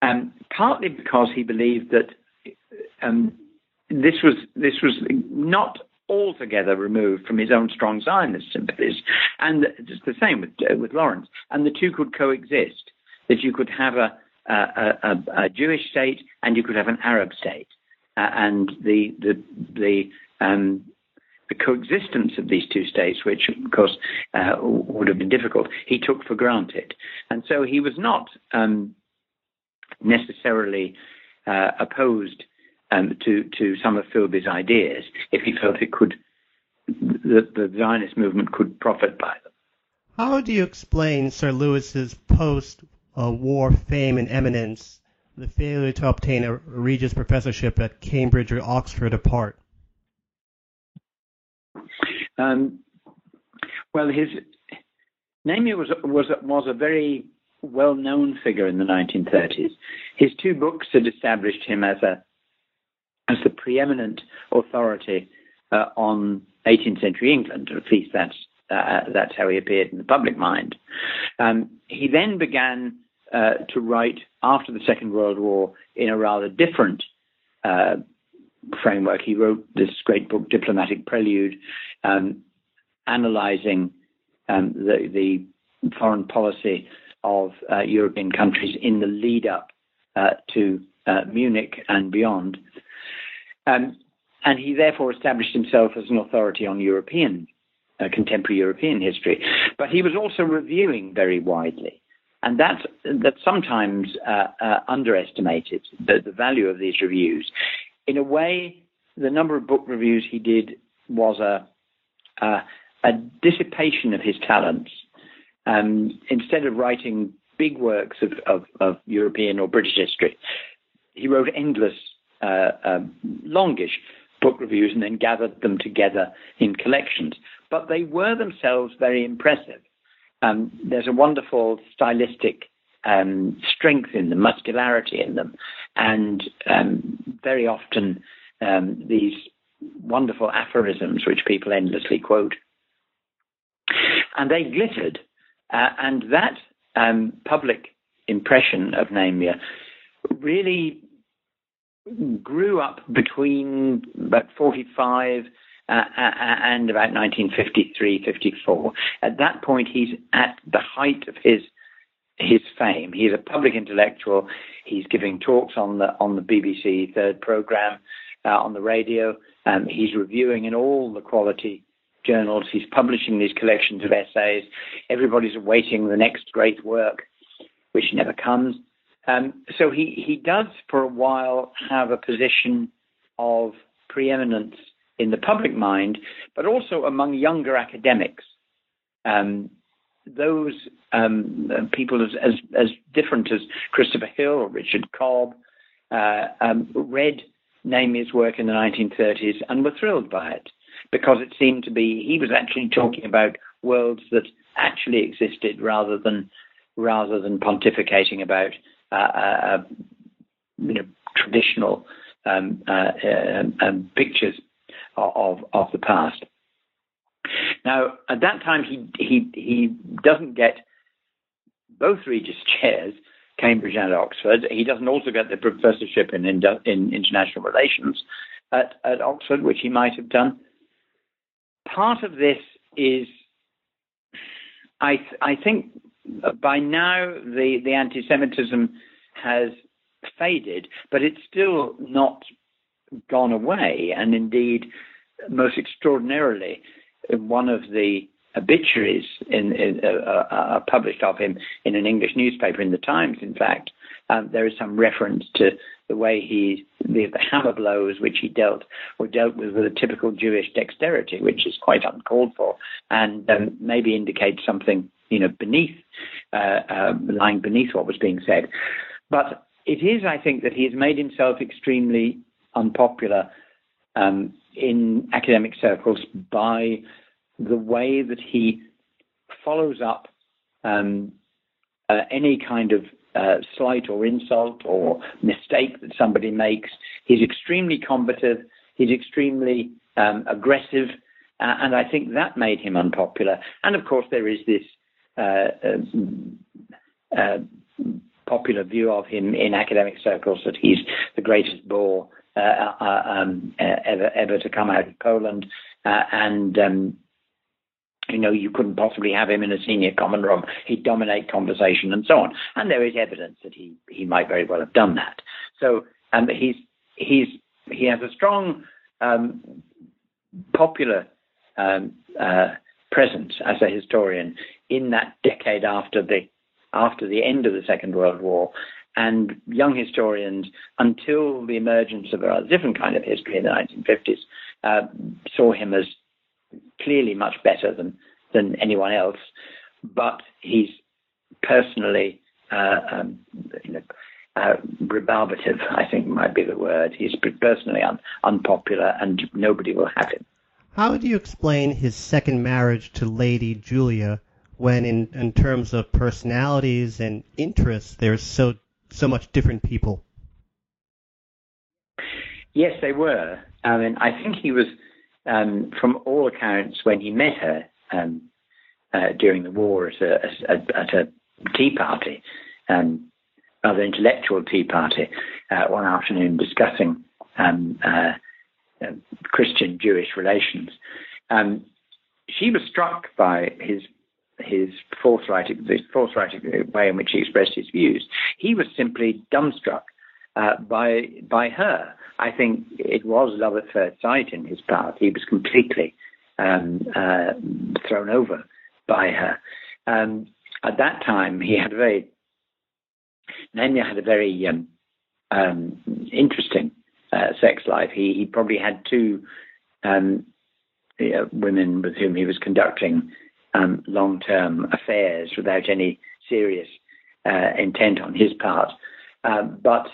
um, partly because he believed that um, this was this was not altogether removed from his own strong Zionist sympathies, and it's the same with uh, with Lawrence, and the two could coexist. That you could have a a, a, a Jewish state and you could have an Arab state, uh, and the the the um, the coexistence of these two states, which of course uh, would have been difficult, he took for granted. And so he was not um, necessarily uh, opposed um, to, to some of Philby's ideas if he felt it could, the, the Zionist movement could profit by them. How do you explain Sir Lewis's post-war fame and eminence, the failure to obtain a Regius professorship at Cambridge or Oxford apart? Um, well, his Namier was was was a very well-known figure in the 1930s. His two books had established him as a as the preeminent authority uh, on 18th century England, at least that's uh, that's how he appeared in the public mind. Um, he then began uh, to write after the Second World War in a rather different uh, framework. He wrote this great book, Diplomatic Prelude, um, analyzing um, the, the, foreign policy of uh, European countries in the lead up uh, to uh, Munich and beyond. Um, and he therefore established himself as an authority on European, uh, contemporary European history. But he was also reviewing very widely. And that's, that's sometimes uh, uh, underestimated, the, the value of these reviews. In a way, the number of book reviews he did was a, a, a dissipation of his talents. Um, instead of writing big works of, of, of, European or British history, he wrote endless, uh, um, longish book reviews and then gathered them together in collections. But they were themselves very impressive. Um, there's a wonderful stylistic um, strength in them, muscularity in them, and um, very often um, these wonderful aphorisms which people endlessly quote. And they glittered, uh, and that um, public impression of Namier really grew up between about 45 uh, uh, and about 1953, 54. At that point, he's at the height of his his fame. He's a public intellectual. He's giving talks on the on the BBC third program uh, on the radio. Um, he's reviewing in all the quality journals. He's publishing these collections of essays. Everybody's awaiting the next great work, which never comes. Um, so he, he does, for a while, have a position of preeminence in the public mind, but also among younger academics. Um, those um, people as, as, as, different as Christopher Hill or Richard Cobb uh, um, read Namier's work in the 1930s and were thrilled by it because it seemed to be he was actually talking about worlds that actually existed rather than rather than pontificating about uh, uh, you know, traditional um, uh, um, um, pictures of, of the past. Now, at that time, he, he, he doesn't get both Regius chairs, Cambridge and Oxford. He doesn't also get the professorship in, in, in international relations at, at Oxford, which he might have done. Part of this is, I, I think, by now the, the anti-Semitism has faded, but it's still not gone away. And indeed, most extraordinarily, one of the obituaries in, in uh, uh, uh, published of him in an English newspaper, in the Times, in fact, um, there is some reference to the way he the, the, hammer blows which he dealt were dealt with with a typical Jewish dexterity, which is quite uncalled for, and um, maybe indicates something you know beneath uh, uh, lying beneath what was being said. But it is, I think, that he has made himself extremely unpopular um, in academic circles by the way that he follows up um, uh, any kind of uh, slight or insult or mistake that somebody makes. He's extremely combative. He's extremely um, aggressive. Uh, and I think that made him unpopular. And of course, there is this uh, um, uh, popular view of him in academic circles that he's the greatest bore uh, uh, um, uh, ever ever to come out of Poland, uh, and um, you know you couldn't possibly have him in a senior common room. He'd dominate conversation and so on. And there is evidence that he he might very well have done that. So um, he's he's he has a strong um, popular um, uh, presence as a historian in that decade after the after the end of the Second World War. And young historians, until the emergence of a different kind of history in the 1950s, uh, saw him as clearly much better than, than anyone else. But he's personally uh, um, you know, uh, rebarbative, I think might be the word. He's personally un- unpopular and nobody will have him. How do you explain his second marriage to Lady Julia when in, in terms of personalities and interests, there's so so much different people. Yes, they were. I mean, I think he was, um, from all accounts, when he met her um, uh, during the war at a, a, at a tea party, um, rather intellectual tea party, uh, one afternoon discussing um, uh, uh Christian Jewish relations. Um, she was struck by his his forthright, the forthright way in which he expressed his views. He was simply dumbstruck uh, by by her. I think it was love at first sight in his part. He was completely um, uh, thrown over by her. Um, at that time, he had a very Namier had a very um, um interesting uh, sex life. He, he probably had two um, women with whom he was conducting um, long term affairs without any serious uh, intent on his part. Um, but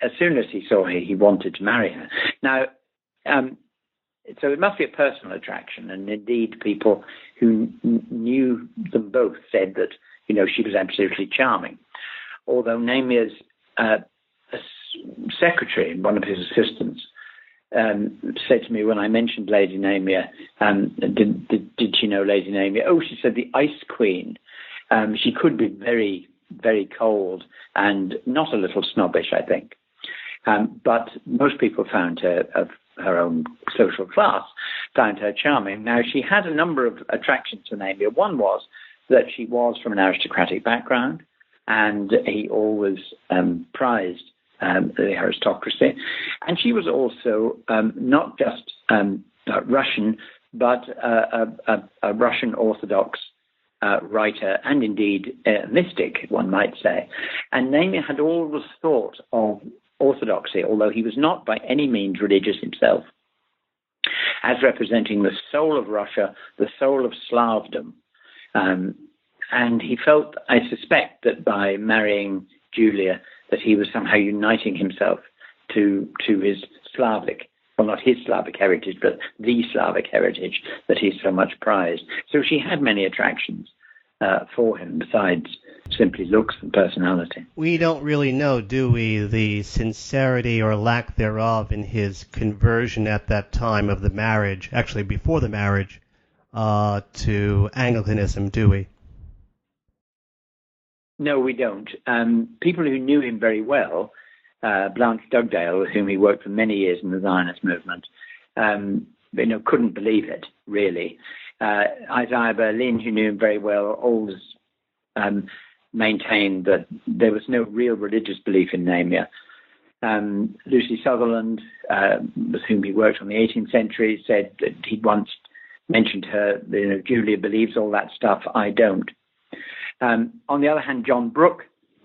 as soon as he saw her, he wanted to marry her. Now, um, so it must be a personal attraction, and indeed, people who n- knew them both said that you know she was absolutely charming. Although Namier's uh, secretary, and one of his assistants, um, said to me when I mentioned Lady Namier, um, did, did, did, she know Lady Namier? Oh, she said the Ice Queen. Um, she could be very, very cold and not a little snobbish, I think. Um, but most people found her of her own social class, found her charming. Now, she had a number of attractions to Namier. One was that she was from an aristocratic background, and he always um, prized um, the aristocracy. And she was also um, not just um, uh, Russian, but uh, a, a, a, Russian Orthodox uh, writer and indeed a mystic, one might say. And Namier had always thought of orthodoxy, although he was not by any means religious himself, as representing the soul of Russia, the soul of Slavdom. Um, and he felt, I suspect, that by marrying Julia, that he was somehow uniting himself to to his Slavic, well, not his Slavic heritage, but the Slavic heritage that he so much prized. So she had many attractions uh, for him besides simply looks and personality. We don't really know, do we, the sincerity or lack thereof in his conversion at that time of the marriage, actually before the marriage, uh, to Anglicanism, do we? No, we don't. Um, people who knew him very well, uh, Blanche Dugdale, with whom he worked for many years in the Zionist movement, um, you know, couldn't believe it, really. Uh, Isaiah Berlin, who knew him very well, always um, maintained that there was no real religious belief in Namier. Um, Lucy Sutherland, uh, with whom he worked on the 18th century, said that he'd once mentioned her, you know, Julia believes all that stuff, I don't. Um, on the other hand, John Brooke,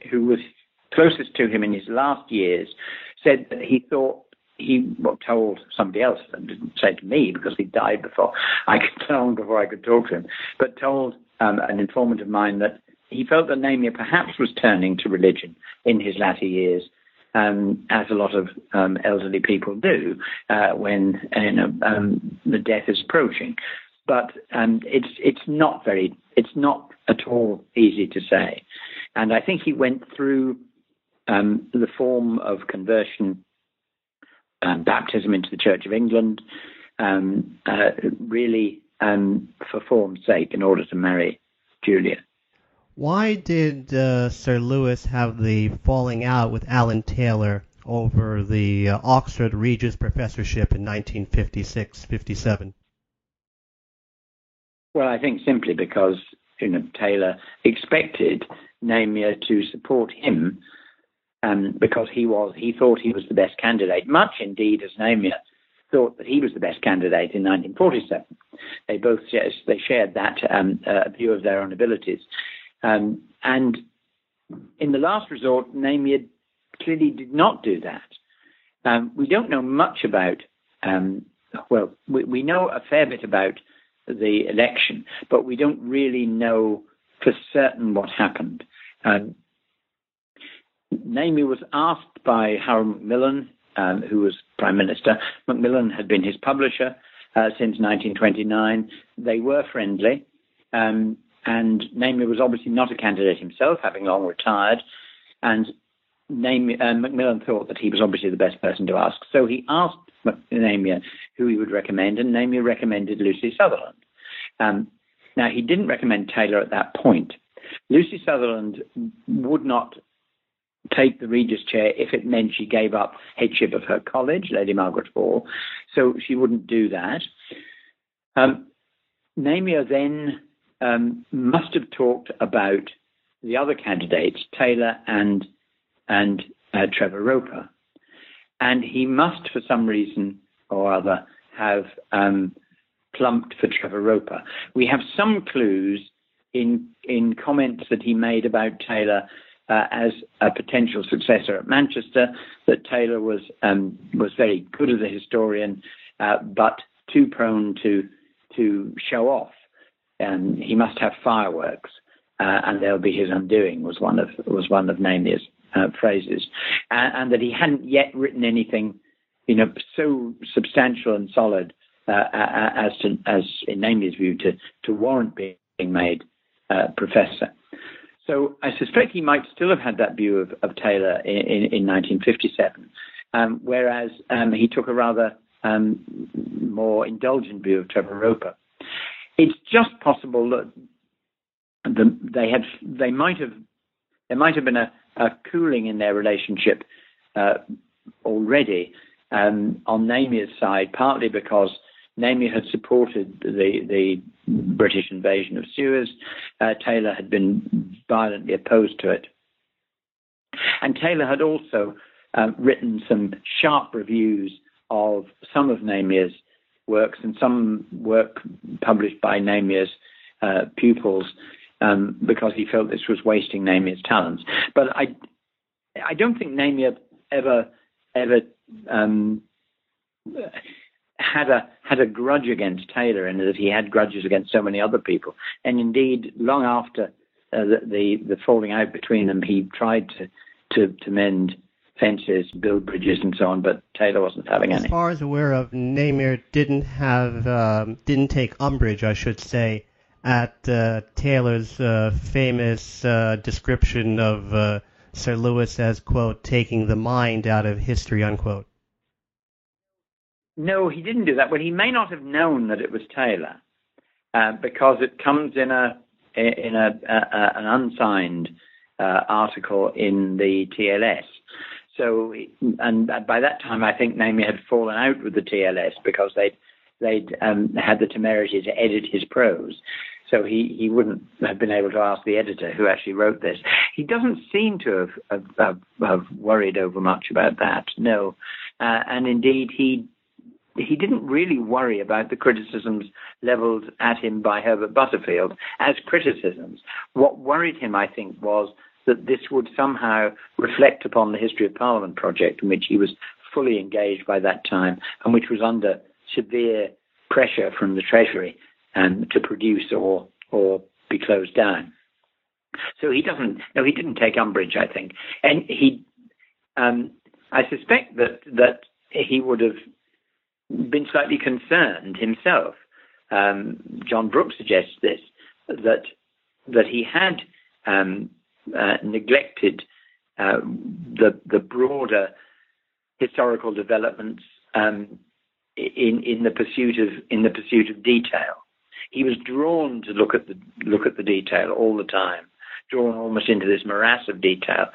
who was closest to him in his last years, said that he thought he told somebody else, and didn't say to me because he died before I could tell him before I could talk to him, but told um, an informant of mine that he felt that Namier perhaps was turning to religion in his latter years, um, as a lot of um, elderly people do uh, when you know, um, the death is approaching. But um, it's it's not very it's not at all easy to say. And I think he went through um, the form of conversion, um, baptism into the Church of England, um, uh, really um, for form's sake, in order to marry Julia. Why did uh, Sir Lewis have the falling out with Alan Taylor over the uh, Oxford Regius Professorship in 1956 57? Well, I think simply because you know, Taylor expected Namier to support him um, because he was he thought he was the best candidate. Much indeed as Namier thought that he was the best candidate in 1947. They both they shared that um, uh, view of their own abilities, um, and in the last resort, Namier clearly did not do that. Um, we don't know much about. Um, well, we, we know a fair bit about the election, but we don't really know for certain what happened. Um, Namier was asked by Harold Macmillan, um, who was Prime Minister. Macmillan had been his publisher uh, since 1929. They were friendly. Um, and Namier was obviously not a candidate himself, having long retired, and Namier, uh, Macmillan thought that he was obviously the best person to ask. So he asked Namier who he would recommend, and Namier recommended Lucy Sutherland. Um, now, he didn't recommend Taylor at that point. Lucy Sutherland would not take the Regius chair if it meant she gave up headship of her college, Lady Margaret Hall. So she wouldn't do that. Um, then um, must have talked about the other candidates, Taylor and and uh, Trevor Roper, and he must, for some reason or other, have um, plumped for Trevor Roper. We have some clues in in comments that he made about Taylor uh, as a potential successor at Manchester. That Taylor was um, was very good as a historian, uh, but too prone to to show off. Um, he must have fireworks, uh, and they'll be his undoing. Was one of was one of Namier's uh, phrases, and, and, that he hadn't yet written anything, you know, so substantial and solid uh, as to as in Namier's view to to warrant being made uh, professor. So I suspect he might still have had that view of, of Taylor in, in, in 1957, um, whereas um, he took a rather um, more indulgent view of Trevor Roper. It's just possible that the, they had they might have there might have been a, a cooling in their relationship uh, already um, on Namier's side, partly because Namier had supported the, the British invasion of Suez. Uh, Taylor had been violently opposed to it. And Taylor had also uh, written some sharp reviews of some of Namier's works and some work published by Namier's uh, pupils um, because he felt this was wasting Namier's talents. But I, I don't think Namier ever, ever um, had a had a grudge against Taylor, and that he had grudges against so many other people. And indeed, long after uh, the, the, the falling out between them, he tried to to, to mend fences, build bridges, and so on. But Taylor wasn't having as any. As far as i'm aware of, Namier didn't have um, didn't take umbrage, I should say, at uh, Taylor's uh, famous uh, description of uh, Sir Lewis as quote taking the mind out of history unquote. No, he didn't do that. But he may not have known that it was Taylor uh, because it comes in a in a, a an unsigned uh, article in the TLS. So, and by that time, I think Namier had fallen out with the TLS because they'd they'd um, had the temerity to edit his prose. So he, he wouldn't have been able to ask the editor who actually wrote this. He doesn't seem to have have, have, worried over much about that. No, uh, and indeed he he didn't really worry about the criticisms leveled at him by Herbert Butterfield as criticisms. What worried him, I think, was that this would somehow reflect upon the History of Parliament project, in which he was fully engaged by that time and which was under severe pressure from the Treasury um, to produce or or be closed down. So he doesn't. No, he didn't take umbrage. I think, and he. Um, I suspect that that he would have been slightly concerned himself. Um, John Brooke suggests this that that he had um, uh, neglected uh, the the broader historical developments um, in in the pursuit of in the pursuit of detail. He was drawn to look at the look at the detail all the time, drawn almost into this morass of detail.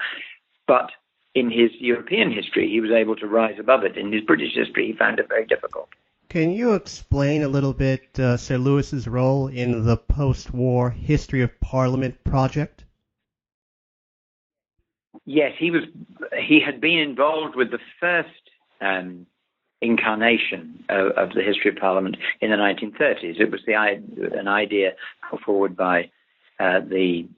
But in his European history, he was able to rise above it. In his British history, he found it very difficult. Can you explain a little bit uh, Sir Lewis's role in the post-war history of Parliament project? Yes, he was. He had been involved with the first um, incarnation of, of, the history of Parliament in the 1930s. It was the an idea put forward by uh, the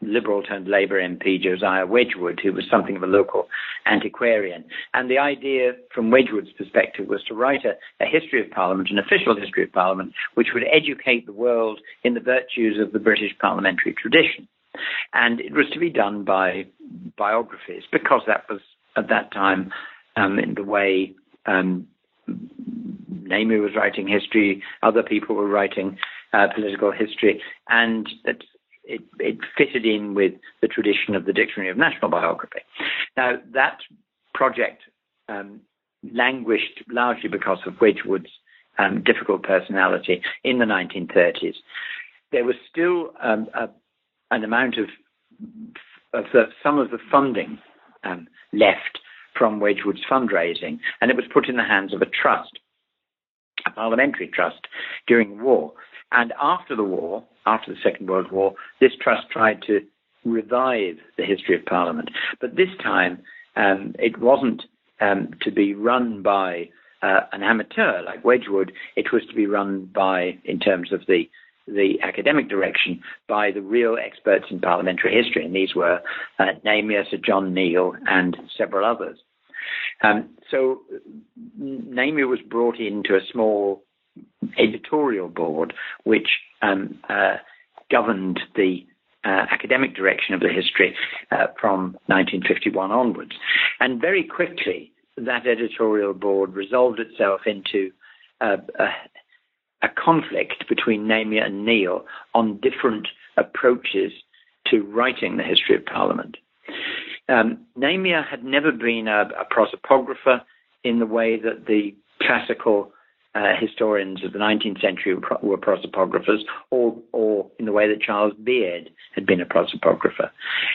Liberal turned Labour MP Josiah Wedgwood, who was something of a local antiquarian. And the idea from Wedgwood's perspective was to write a, a, history of Parliament, an official history of Parliament, which would educate the world in the virtues of the British parliamentary tradition. And it was to be done by biographies, because that was at that time um, in the way um, was writing history, other people were writing uh, political history, and it, it, it, fitted in with the tradition of the Dictionary of National Biography. Now, that project um, languished largely because of Wedgwood's um, difficult personality in the 1930s. There was still um, a, an amount of, of the, some of the funding um, left from Wedgwood's fundraising, and it was put in the hands of a trust, a parliamentary trust, during the war. And after the war, after the Second World War, this trust tried to revive the history of Parliament. But this time, um, it wasn't um, to be run by uh, an amateur like Wedgwood. It was to be run by, in terms of the the academic direction by the real experts in parliamentary history, and these were uh, Namier, Sir John Neale, and several others. Um, so Namier was brought into a small editorial board which um, uh, governed the uh, academic direction of the history uh, from 1951 onwards. And very quickly, that editorial board resolved itself into uh, a, a, conflict between Namier and Neale on different approaches to writing the history of Parliament. Um, Namier had never been a, a prosopographer in the way that the classical uh, historians of the 19th century were prosopographers, or, or in the way that Charles Beard had been a prosopographer.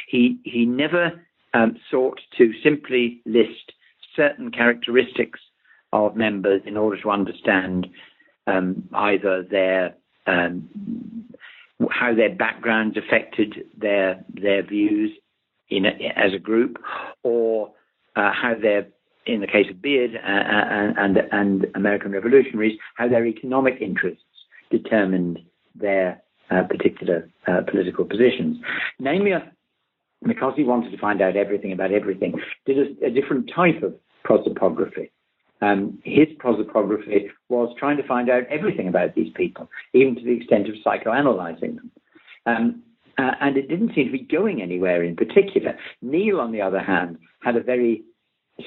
He, he never um, sought to simply list certain characteristics of members in order to understand um, either their um, how their backgrounds affected their their views in a, as a group, or uh, how their in the case of Beard uh, uh, and, and, American revolutionaries, how their economic interests determined their uh, particular uh, political positions. Namier, because he wanted to find out everything about everything, did a, a different type of prosopography. Um, his prosopography was trying to find out everything about these people, even to the extent of psychoanalyzing them. Um, uh, and it didn't seem to be going anywhere in particular. Neale, on the other hand, had a very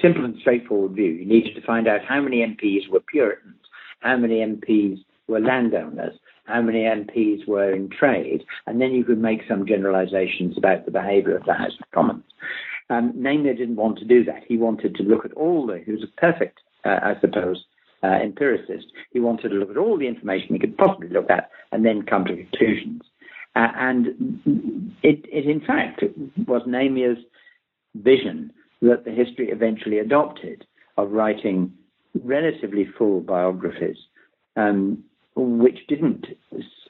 simple and straightforward view. You needed to find out how many MPs were Puritans, how many MPs were landowners, how many MPs were in trade, and then you could make some generalizations about the behavior of the House of Commons. Um, Namier didn't want to do that. He wanted to look at all the, he was a perfect, uh, I suppose, uh, empiricist. He wanted to look at all the information he could possibly look at and then come to conclusions. Uh, and it, it, in fact, was Namier's vision that the history eventually adopted of writing relatively full biographies, um, which didn't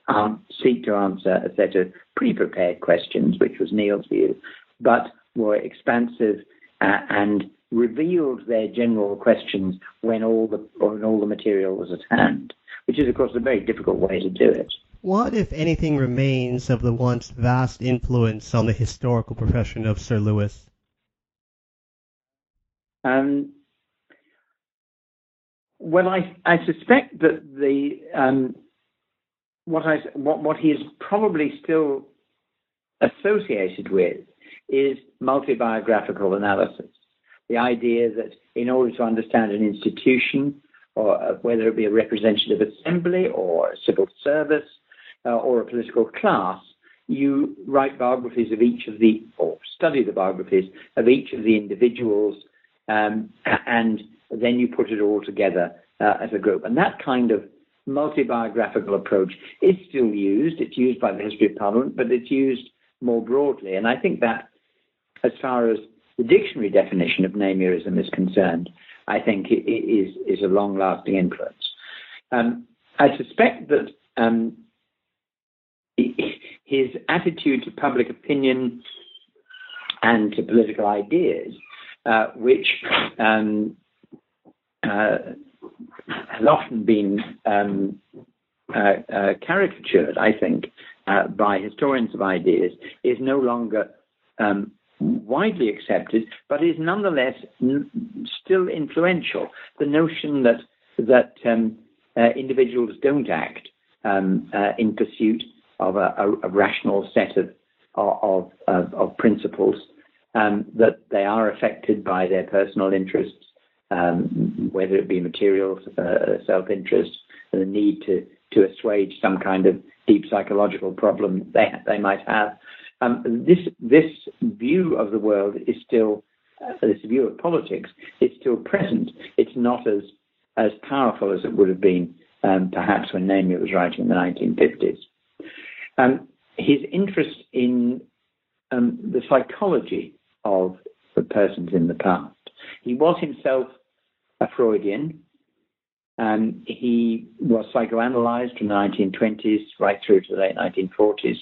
um, seek to answer a set of pre-prepared questions, which was Neale's view, but were expansive uh, and revealed their general questions when all the when all the material was at hand, which is of course a very difficult way to do it. What, if anything, remains of the once vast influence on the historical profession of Sir Lewis? Um, well, I, I suspect that the um, what I what what he is probably still associated with is multi-biographical analysis. The idea that in order to understand an institution, or uh, whether it be a representative assembly or a civil service uh, or a political class, you write biographies of each of the, or study the biographies of each of the individuals um, and then you put it all together uh, as a group. And that kind of multi-biographical approach is still used. It's used by the History of Parliament, but it's used more broadly. And I think that, as far as the dictionary definition of Namierism is concerned, I think it is is a long-lasting influence. Um, I suspect that um, his attitude to public opinion and to political ideas uh, which um, uh, has often been um, uh, uh caricatured, I think, uh, by historians of ideas, is no longer um, widely accepted, but is nonetheless n- still influential. The notion that that um, individuals don't act um, in pursuit of a, a, a rational set of of, of, of principles um, that they are affected by their personal interests, um, whether it be material uh, self-interest, the need to to assuage some kind of deep psychological problem they they might have. Um, this this view of the world is still uh, this view of politics is still present. It's not as as powerful as it would have been um, perhaps when Namier was writing in the 1950s. Um, his interest in um, the psychology of the persons in the past. He was himself a Freudian. Um, he was psychoanalyzed from the 1920s right through to the late 1940s.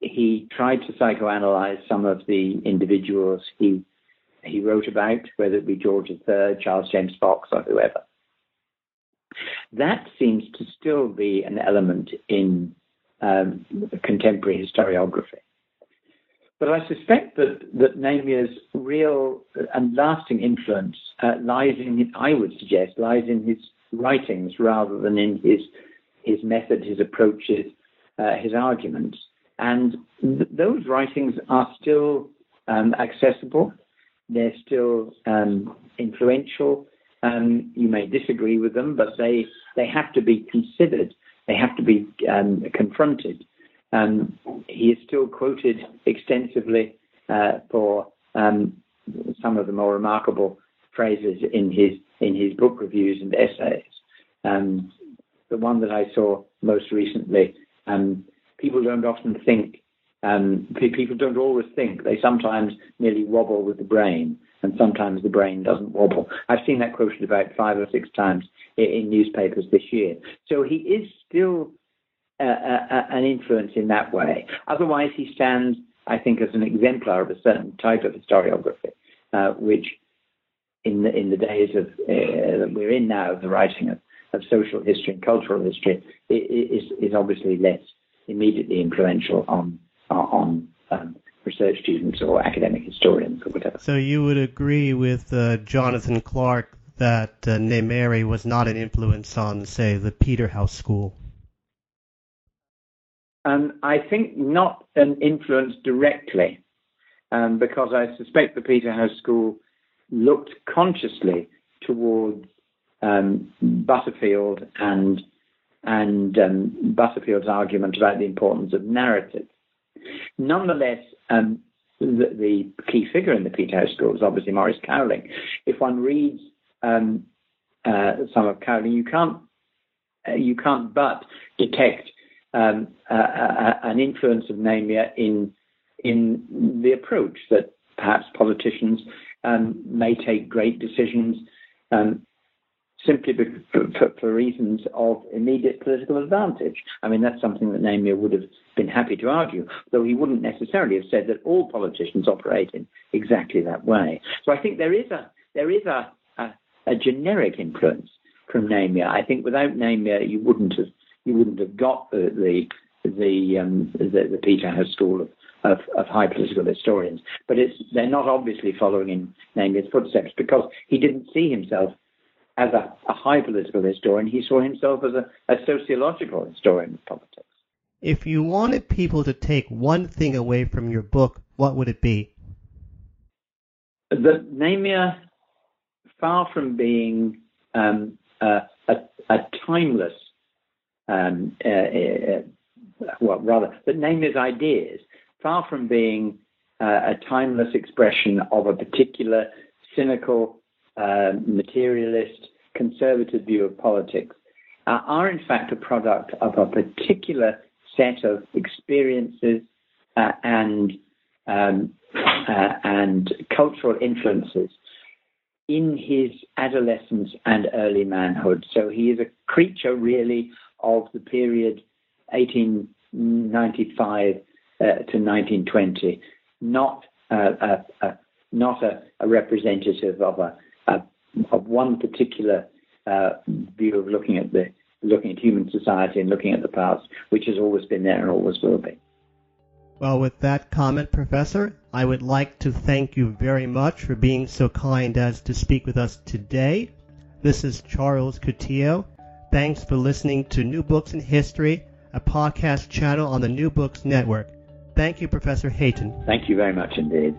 He tried to psychoanalyze some of the individuals he he wrote about, whether it be George III, Charles James Fox, or whoever. That seems to still be an element in um, contemporary historiography. But I suspect that, that Namier's real and lasting influence uh, lies in, I would suggest, lies in his writings rather than in his his method, his approaches, uh, his arguments. And th- those writings are still um, accessible. They're still um, influential. Um, you may disagree with them, but they they have to be considered. They have to be um, confronted. Um, he is still quoted extensively uh, for um, some of the more remarkable phrases in his in his book reviews and essays. Um, the one that I saw most recently, um, people don't often think. Um, people don't always think. They sometimes merely wobble with the brain, and sometimes the brain doesn't wobble. I've seen that quoted about five or six times in, in newspapers this year. So he is still an influence in that way. Otherwise, he stands, I think, as an exemplar of a certain type of historiography, uh, which in the in the days of uh, that we're in now, of the writing of, of social history and cultural history is is obviously less immediately influential on on um, research students or academic historians or whatever. So you would agree with uh, Jonathan Clark that uh, Namier was not an influence on, say, the Peterhouse School. Um, I think not an influence directly, um, because I suspect the Peterhouse School looked consciously towards um, Butterfield and and um, Butterfield's argument about the importance of narrative. Nonetheless, um, the, the, key figure in the Peterhouse School is obviously Maurice Cowling. If one reads um, uh, some of Cowling, you can't uh, you can't but detect um, an influence of Namier in in the approach that perhaps politicians um, may take great decisions um, simply for, for, reasons of immediate political advantage. I mean, that's something that Namier would have been happy to argue, though he wouldn't necessarily have said that all politicians operate in exactly that way. So I think there is a there is a, a, a generic influence from Namier. I think without Namier, you wouldn't have you wouldn't have got the the the, um, the, the Peterhouse school of, of, of, high political historians. But they're not obviously following in Namier's footsteps because he didn't see himself as a, a high political historian. He saw himself as a, a sociological historian of politics. If you wanted people to take one thing away from your book, what would it be? That Namier, far from being um, a, a, a timeless um, uh, uh, well, rather, Namier's ideas, far from being uh, a timeless expression of a particular cynical, uh, materialist, conservative view of politics, uh, are in fact a product of a particular set of experiences uh, and um, and cultural influences in his adolescence and early manhood. So he is a creature really of the period 1895 uh, to 1920, not uh, a, a, not a, a, representative of a, of one particular uh, view of looking at the looking at human society and looking at the past, which has always been there and always will be. Well, with that comment, Professor, I would like to thank you very much for being so kind as to speak with us today. This is Charles Coutinho, Thanks for listening to New Books in History, a podcast channel on the New Books Network. Thank you, Professor Hayton. Thank you very much indeed.